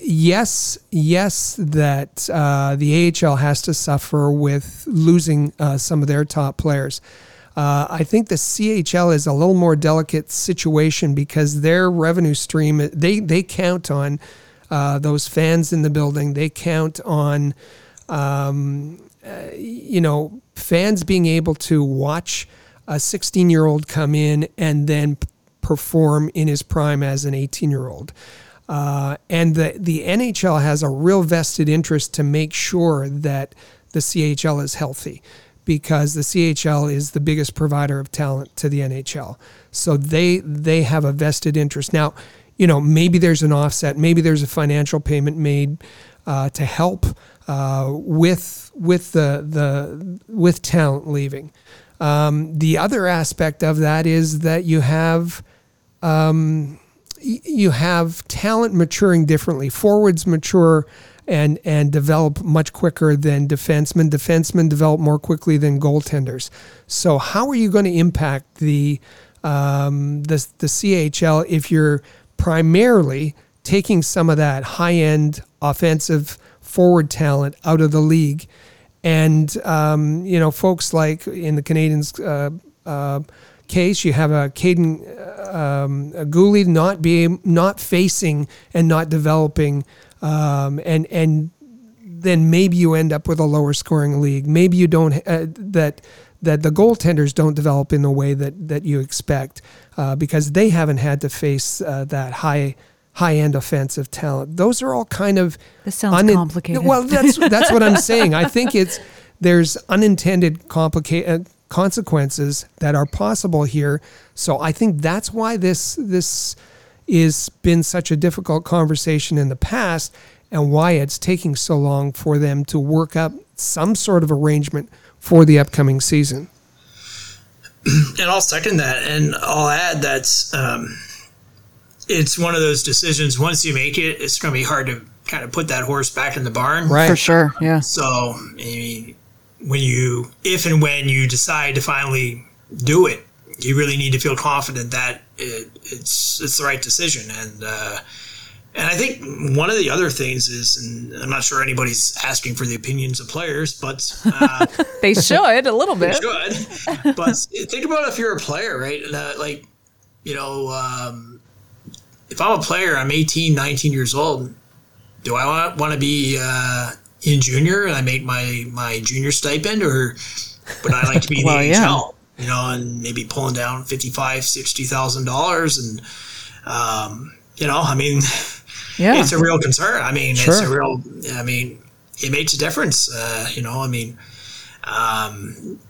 yes, yes, that uh, the AHL has to suffer with losing uh, some of their top players. Uh, I think the CHL is a little more delicate situation because their revenue stream they they count on uh, those fans in the building. They count on um, uh, you know fans being able to watch a 16 year old come in and then perform in his prime as an 18 year old. Uh, and the, the NHL has a real vested interest to make sure that the CHL is healthy because the CHL is the biggest provider of talent to the NHL. So they they have a vested interest. Now, you know, maybe there's an offset, maybe there's a financial payment made uh, to help uh, with with the the with talent leaving. Um, the other aspect of that is that you have um, you have talent maturing differently. Forwards mature and and develop much quicker than defensemen. Defensemen develop more quickly than goaltenders. So how are you going to impact the um, the the CHL if you're primarily taking some of that high end offensive forward talent out of the league? And um, you know, folks like in the Canadiens. Uh, uh, case, you have a Kaiden um, Guhle not being not facing and not developing, um, and and then maybe you end up with a lower scoring league. Maybe you don't uh, that that the goaltenders don't develop in the way that that you expect uh, because they haven't had to face uh, that high high end offensive talent. Those are all kind of this sounds un- complicated. Well, that's (laughs) that's what I'm saying. I think it's there's unintended complicated consequences that are possible here. So I think that's why this this is been such a difficult conversation in the past and why it's taking so long for them to work up some sort of arrangement for the upcoming season. (clears throat) And I'll second that, and I'll add that um, it's one of those decisions. Once you make it, it's going to be hard to kind of put that horse back in the barn. Right. For sure. Yeah. So, I mean, when you, if and when you decide to finally do it, you really need to feel confident that it, it's it's the right decision. And uh, and I think one of the other things is, and I'm not sure anybody's asking for the opinions of players, but uh, (laughs) they should a little bit. should. But think about if you're a player, right? Uh, like, you know, um, if I'm a player, I'm 18, 19 years old. Do I want, want to be uh, in junior and I make my my junior stipend, or would I like to be in (laughs) well, the yeah. AHL? You know, and maybe pulling down fifty five, sixty thousand dollars, and um, you know, I mean, (laughs) yeah. it's a real concern. I mean, sure. it's a real. I mean, it makes a difference. Uh, you know, I mean, um,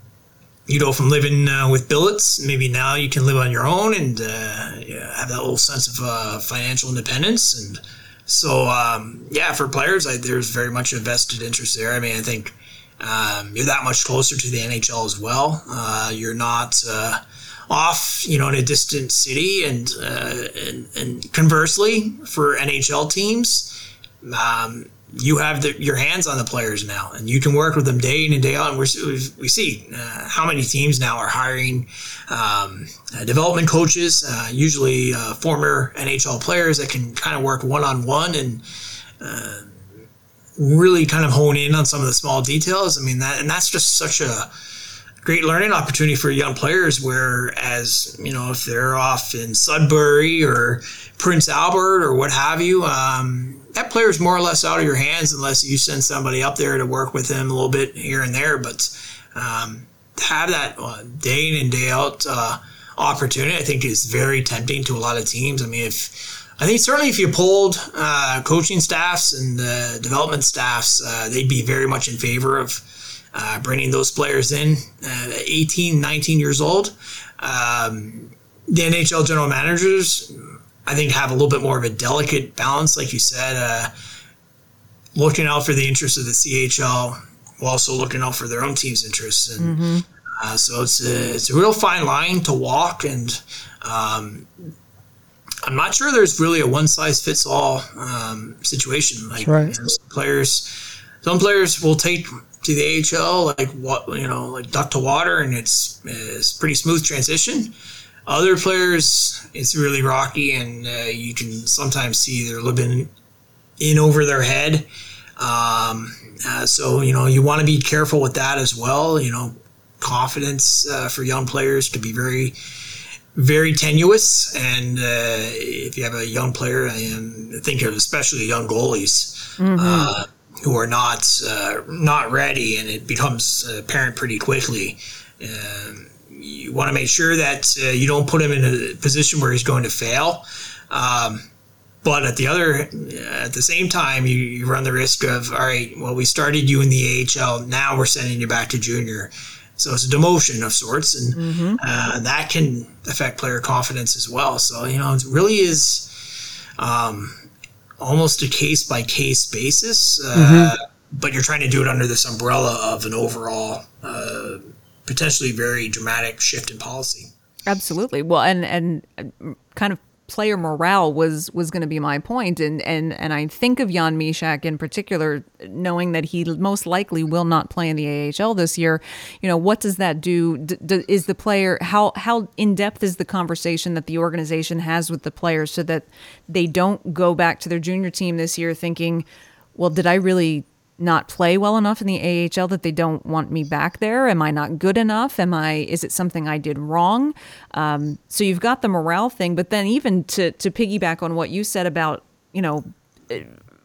you go from living uh, with billets, maybe now you can live on your own and uh, have that little sense of uh, financial independence and so um, yeah, for players, I, there's very much a vested interest there. I mean, I think um, you're that much closer to the NHL as well. Uh, you're not uh, off, you know, in a distant city, and uh, and, and, conversely, for NHL teams, um, you have the, your hands on the players now, and you can work with them day in and day out. And we see uh, how many teams now are hiring um, uh, development coaches, uh, usually uh, former NHL players that can kind of work one on one and uh, really kind of hone in on some of the small details. I mean that, and that's just such a great learning opportunity for young players. Whereas you know if they're off in Sudbury or Prince Albert or what have you. Um, that player's more or less out of your hands unless you send somebody up there to work with him a little bit here and there. But um, have that uh, day in and day out uh, opportunity, I think, is very tempting to a lot of teams. I mean, if I think certainly if you pulled uh, coaching staffs and uh, development staffs, uh, they'd be very much in favor of uh, bringing those players in, uh, 18, 19 years old. Um, the NHL general managers, I think, have a little bit more of a delicate balance, like you said, uh, looking out for the interests of the CHL while also looking out for their own team's interests. And mm-hmm. uh, so it's a, it's a real fine line to walk. And um, I'm not sure there's really a one size fits all um, situation. Like right. you know, some players, some players will take to the AHL like what you know like duck to water, and it's it's pretty smooth transition. Other players, it's really rocky, and uh, you can sometimes see they're living in over their head. Um, uh, so you know you want to be careful with that as well. You know, confidence uh, for young players to be very very tenuous, and uh, if you have a young player, and think of especially young goalies. Mm-hmm uh, who are not uh, not ready, and it becomes apparent pretty quickly. Um, you want to make sure that uh, you don't put him in a position where he's going to fail. Um, but at the other, at the same time, you, you, run the risk of all right. Well, we started you in the AHL. Now we're sending you back to junior. So it's a demotion of sorts, and mm-hmm. uh, that can affect player confidence as well. So you know, it really is. Um, almost a case by case basis, uh, mm-hmm. but you're trying to do it under this umbrella of an overall uh, potentially very dramatic shift in policy. Absolutely. Well, and and uh, kind of player morale was was going to be my point and and and I think of Jan Mysak in particular knowing that he most likely will not play in the AHL this year you know what does that do D- d- is the player how how in depth is the conversation that the organization has with the players so that they don't go back to their junior team this year thinking well did I really not play well enough in the AHL that they don't want me back there? Am I not good enough? Am I? Is it something I did wrong? Um, so you've got the morale thing, but then even to to piggyback on what you said about you know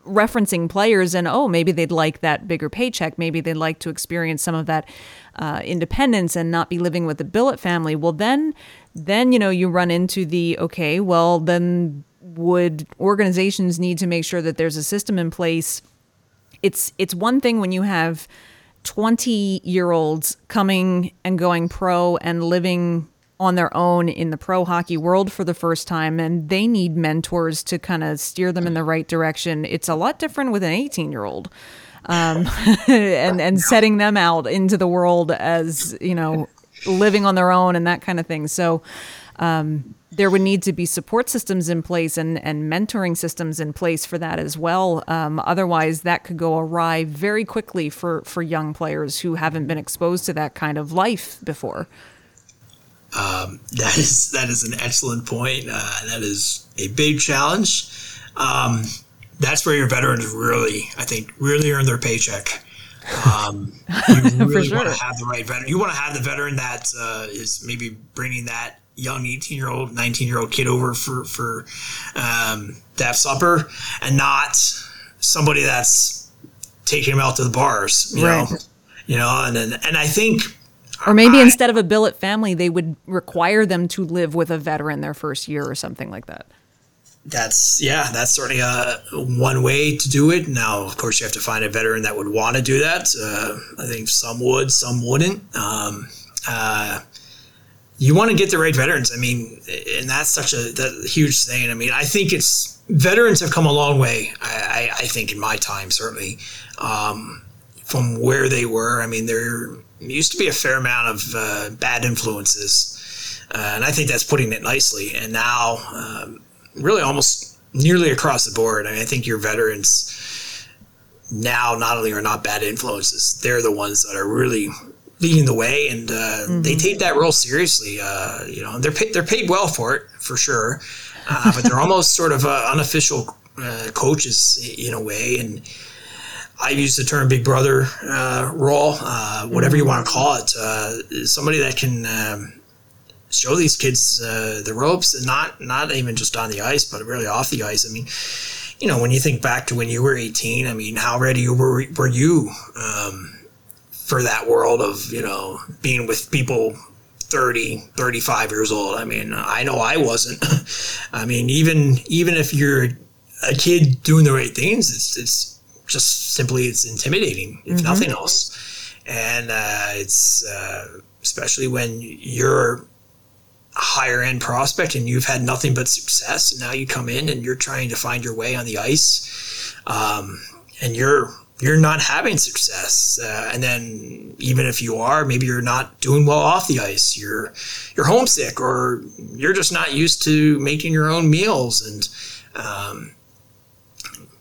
referencing players and oh maybe they'd like that bigger paycheck maybe they'd like to experience some of that uh, independence and not be living with the billet family well then then you know you run into the okay well then would organizations need to make sure that there's a system in place it's it's one thing when you have 20 year olds coming and going pro and living on their own in the pro hockey world for the first time and they need mentors to kind of steer them in the right direction. It's a lot different with an 18 year old um, (laughs) and and setting them out into the world as you know living on their own and that kind of thing. So um, there would need to be support systems in place and, and mentoring systems in place for that as well. Um, otherwise, that could go awry very quickly for, for young players who haven't been exposed to that kind of life before. Um, that is that is an excellent point. Uh, that is a big challenge. Um, that's where your veterans really, I think, really earn their paycheck. Um, (laughs) you really sure. want to have the right veteran. You want to have the veteran that uh, is maybe bringing that young 18 year old 19 year old kid over for for um, to have supper and not somebody that's taking him out to the bars you right. know you know and and, and i think or maybe I, instead of a billet family they would require them to live with a veteran their first year or something like that. That's yeah that's certainly a uh, one way to do it. Now of course you have to find a veteran that would want to do that. Uh, i think some would some wouldn't. Um, uh, you want to get the right veterans. I mean, and that's such a huge thing. I mean, I think it's veterans have come a long way. I, I, I think in my time, certainly, um, from where they were. I mean, there used to be a fair amount of uh, bad influences, uh, and I think that's putting it nicely. And now, um, really, almost nearly across the board. I mean, I think your veterans now not only are not bad influences, they're the ones that are really leading the way, and uh, mm-hmm. they take that role seriously. Uh, you know, they're paid, they're paid well for it for sure, uh, but they're almost sort of uh, unofficial uh, coaches in a way. And I use the term "big brother" uh, role, whatever mm-hmm. you want to call it. somebody that can. Um, show these kids the ropes and not not even just on the ice but really off the ice i mean you know when you think back to when you were 18 i mean how ready were, were you um, for that world of you know being with people 30, 35 years old. I mean, I know I wasn't. (laughs) I mean, even even if you're a kid doing the right things, it's it's just simply it's intimidating, if mm-hmm. nothing else. And uh, it's uh, especially when you're a higher end prospect and you've had nothing but success, and now you come in and you're trying to find your way on the ice, um, and you're you're not having success uh, and then even if you are maybe you're not doing well off the ice. You're you're homesick or you're just not used to making your own meals and um,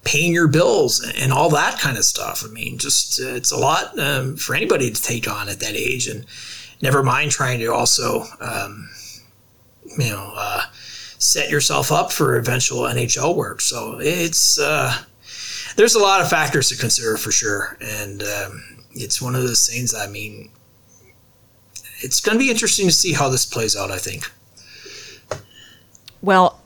paying your bills and all that kind of stuff. I mean just uh, it's a lot um, for anybody to take on at that age and never mind trying to also um, you know uh, set yourself up for eventual nhl work. So it's uh, there's a lot of factors to consider for sure, and um, it's one of those things. I mean, it's going to be interesting to see how this plays out. I think. Well,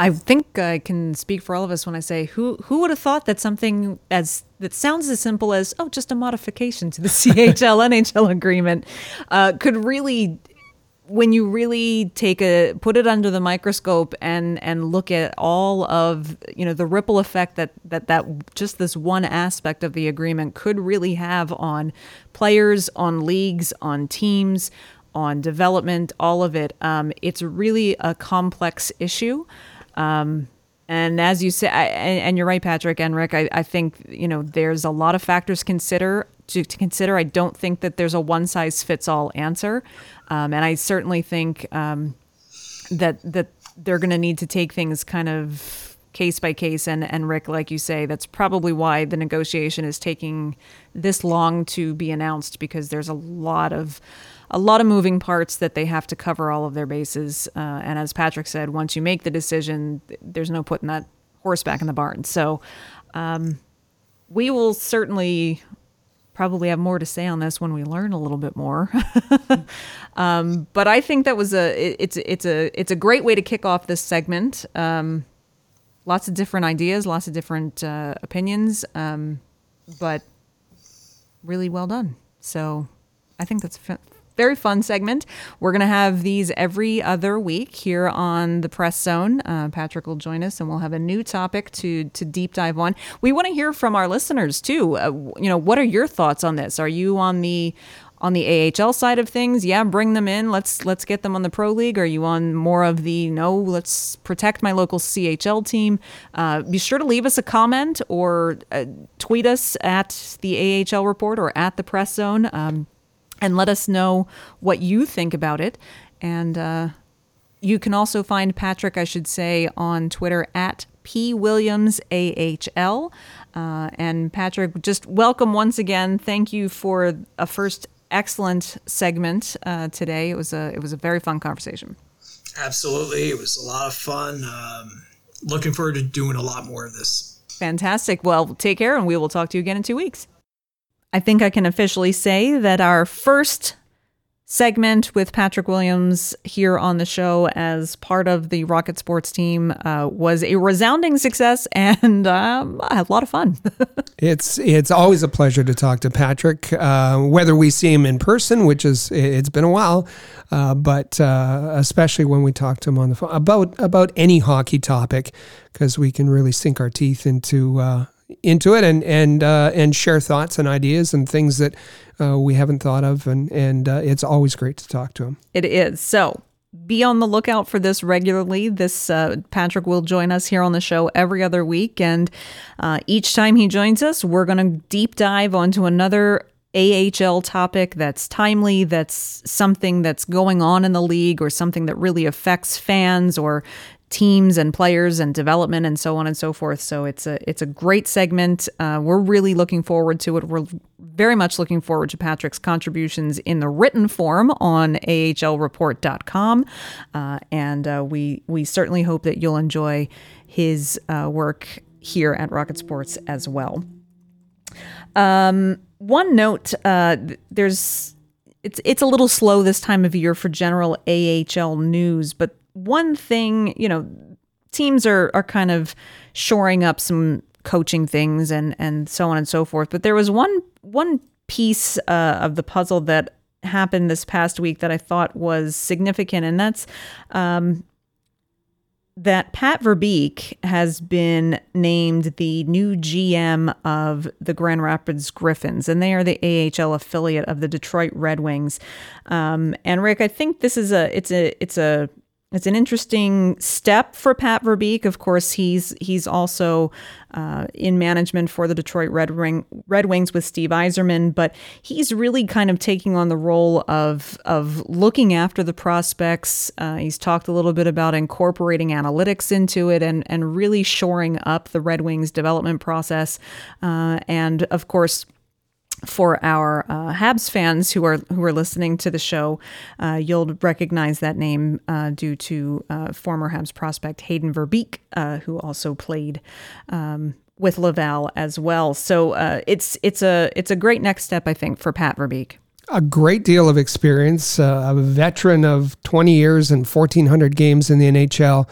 I think I can speak for all of us when I say who who would have thought that something as that sounds as simple as oh just a modification to the (laughs) CHL NHL agreement uh, could really when you really take a put it under the microscope and and look at all of you know the ripple effect that that that just this one aspect of the agreement could really have on players on leagues on teams on development all of it um, it's really a complex issue um, and as you say, I, and, you're right, Patrick and Rick. I, I think you know there's a lot of factors consider to, to consider. I don't think that there's a one size fits all answer. Um, and I certainly think um, that that they're going to need to take things kind of case by case. And and Rick, like you say, that's probably why the negotiation is taking this long to be announced because there's a lot of a lot of moving parts that they have to cover all of their bases. Uh, and as Patrick said, once you make the decision, there's no putting that horse back in the barn. So. Um, we will certainly probably have more to say on this when we learn a little bit more. (laughs) um, but I think that was a it, it's it's a it's a great way to kick off this segment. Um, lots of different ideas, lots of different uh, opinions, um, but really well done. So I think that's very fun segment. We're going to have these every other week here on the Press Zone. Uh, Patrick will join us, and we'll have a new topic to to deep dive on. We want to hear from our listeners too. Uh, you know, what are your thoughts on this? Are you on the on the AHL side of things, yeah, bring them in. Let's let's get them on the pro league. Are you on more of the no? Let's protect my local CHL team. Uh, be sure to leave us a comment or uh, tweet us at the AHL report or at the press zone. Um, and let us know what you think about it. And uh, you can also find Patrick, I should say, on Twitter at P Williams AHL. Uh, and Patrick, just welcome once again. Thank you for a first excellent segment uh, today. It was a it was a very fun conversation. Absolutely, it was a lot of fun. Um, looking forward to doing a lot more of this. Fantastic. Well, take care, and we will talk to you again in two weeks. I think I can officially say that our first segment with Patrick Williams here on the show as part of the Rocket Sports team uh, was a resounding success (laughs) and um, a lot of fun. (laughs) it's it's always a pleasure to talk to Patrick, uh, whether we see him in person, which is it's been a while, uh, but uh, especially when we talk to him on the phone about about any hockey topic, because we can really sink our teeth into uh, into it and and uh, and share thoughts and ideas and things that uh, we haven't thought of and and uh, it's always great to talk to him. It is so. Be on the lookout for this regularly. This uh, Patrick will join us here on the show every other week, and uh, each time he joins us, we're going to deep dive onto another AHL topic that's timely, that's something that's going on in the league or something that really affects fans or teams and players and development and so on and so forth. So it's a it's a great segment. Uh, we're really looking forward to it. We're very much looking forward to Patrick's contributions in the written form on ahlreport.com, uh, and uh, we we certainly hope that you'll enjoy his uh, work here at Rocket Sports as well. Um, one note: uh, there's it's it's a little slow this time of year for general AHL news, but one thing, you know, teams are are kind of shoring up some coaching things and and so on and so forth. But there was one one piece uh, of the puzzle that happened this past week that I thought was significant, and that's um, that Pat Verbeek has been named the new GM of the Grand Rapids Griffins, and they are the AHL affiliate of the Detroit Red Wings. Um, and Rick, I think this is a it's a it's a it's an interesting step for Pat Verbeek. Of course, he's he's also uh, in management for the Detroit Red, Ring, Red Wings with Steve Yzerman, but he's really kind of taking on the role of of looking after the prospects. Uh, he's talked a little bit about incorporating analytics into it and and really shoring up the Red Wings development process, uh, and of course for our uh, Habs fans who are who are listening to the show, uh, you'll recognize that name uh, due to uh, former Habs prospect Hayden Verbeek, uh, who also played um, with Laval as well. So uh, it's it's a it's a great next step, I think, for Pat Verbeek. A great deal of experience, a veteran of 20 years and 1,400 games in the NHL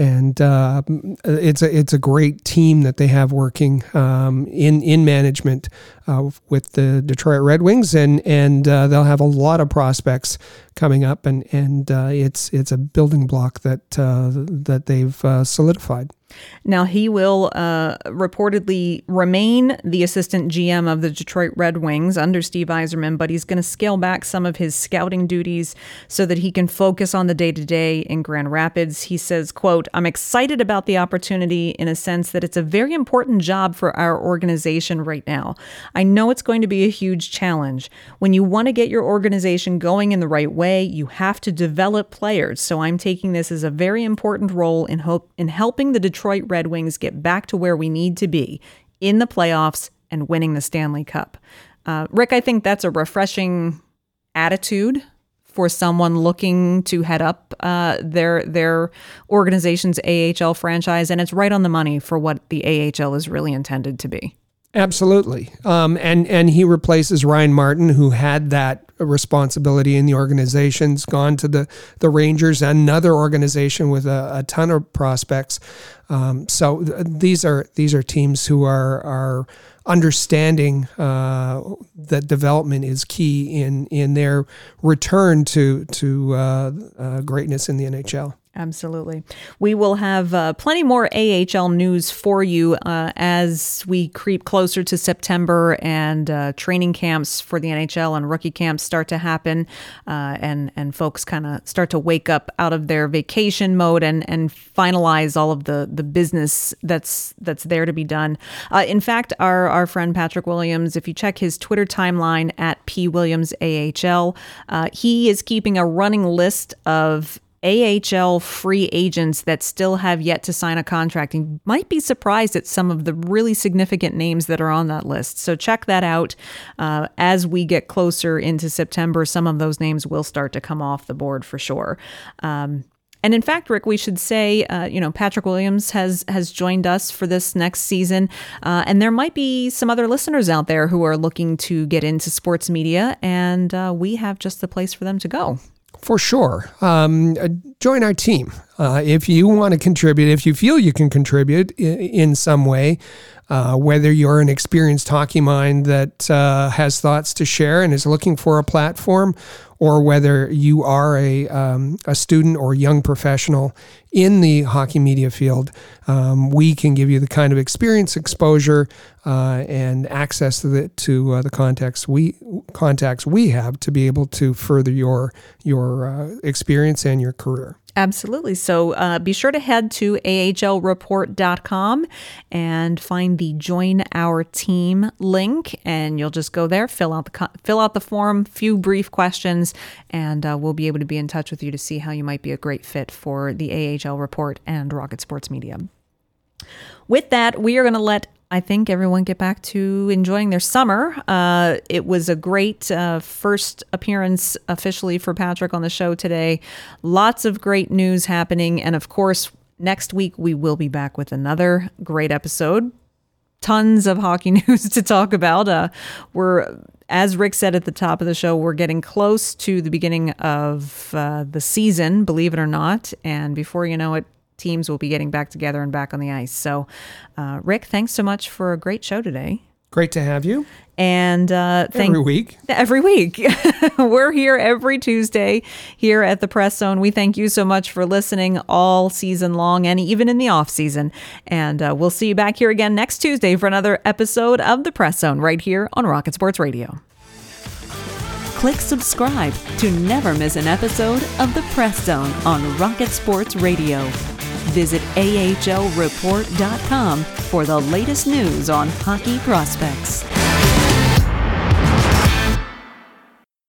and uh, it's a it's a great team that they have working um, in in management uh, with the Detroit Red Wings, and and uh, they'll have a lot of prospects coming up, and and uh, it's it's a building block that uh, that they've uh, solidified. Now, he will uh, reportedly remain the assistant GM of the Detroit Red Wings under Steve Yzerman, but he's going to scale back some of his scouting duties so that he can focus on the day to day in Grand Rapids. He says, quote, I'm excited about the opportunity in a sense that it's a very important job for our organization right now. Know it's going to be a huge challenge. When you want to get your organization going in the right way, you have to develop players. So I'm taking this as a very important role in hope in helping the Detroit Red Wings get back to where we need to be in the playoffs and winning the Stanley Cup. Uh, Rick, I think that's a refreshing attitude for someone looking to head up uh, their their organization's AHL franchise, and it's right on the money for what the AHL is really intended to be. Absolutely, um, and and he replaces Ryan Martin, who had that responsibility in the organization's gone to the the Rangers, another organization with a, a ton of prospects. Um, so th- these are these are teams who are are understanding uh, that development is key in in their return to to uh, uh, greatness in the NHL. Absolutely. We will have uh, plenty more AHL news for you uh, as we creep closer to September and uh, training camps for the NHL and rookie camps start to happen, uh, and and folks kind of start to wake up out of their vacation mode and and finalize all of the the business that's that's there to be done. Uh, in fact, our our friend Patrick Williams, if you check his Twitter timeline at p williams ahl, uh, he is keeping a running list of AHL free agents that still have yet to sign a contract. And might be surprised at some of the really significant names that are on that list. So check that out. Uh, as we get closer into September, some of those names will start to come off the board for sure. Um, and in fact, Rick, we should say, uh, you know, Patrick Williams has has joined us for this next season, uh, and there might be some other listeners out there who are looking to get into sports media, and uh, we have just the place for them to go. For sure. Um, uh, join our team. Uh, if you want to contribute, if you feel you can contribute in, some way, uh, whether you're an experienced hockey mind that uh, has thoughts to share and is looking for a platform, or whether you are a, um, a student or young professional in the hockey media field, um, we can give you the kind of experience, exposure, uh, and access to the to uh, the contacts we contacts we have to be able to further your your uh, experience and your career. Absolutely. So uh, be sure to head to ahlreport.com and find the join our team link, and you'll just go there, fill out the fill out the form, few brief questions, and uh, we'll be able to be in touch with you to see how you might be a great fit for the AHL report and Rocket Sports Media. With that, we are going to let I think everyone get back to enjoying their summer. Uh, it was a great uh, first appearance officially for Patrick on the show today. Lots of great news happening. And of course, next week we will be back with another great episode. Tons of hockey (laughs) news to talk about. Uh, we're, as Rick said at the top of the show, we're getting close to the beginning of uh, the season, believe it or not. And before you know it, teams will be getting back together and back on the ice. So, uh, Rick, thanks so much for a great show today. Great to have you. And uh, thank Every week. Every week. (laughs) We're here every Tuesday here at the Press Zone. We thank you so much for listening all season long and even in the off season. And uh, we'll see you back here again next Tuesday for another episode of the Press Zone right here on Rocket Sports Radio. Click subscribe to never miss an episode of the Press Zone on Rocket Sports Radio. Visit ahlreport.com for the latest news on hockey prospects.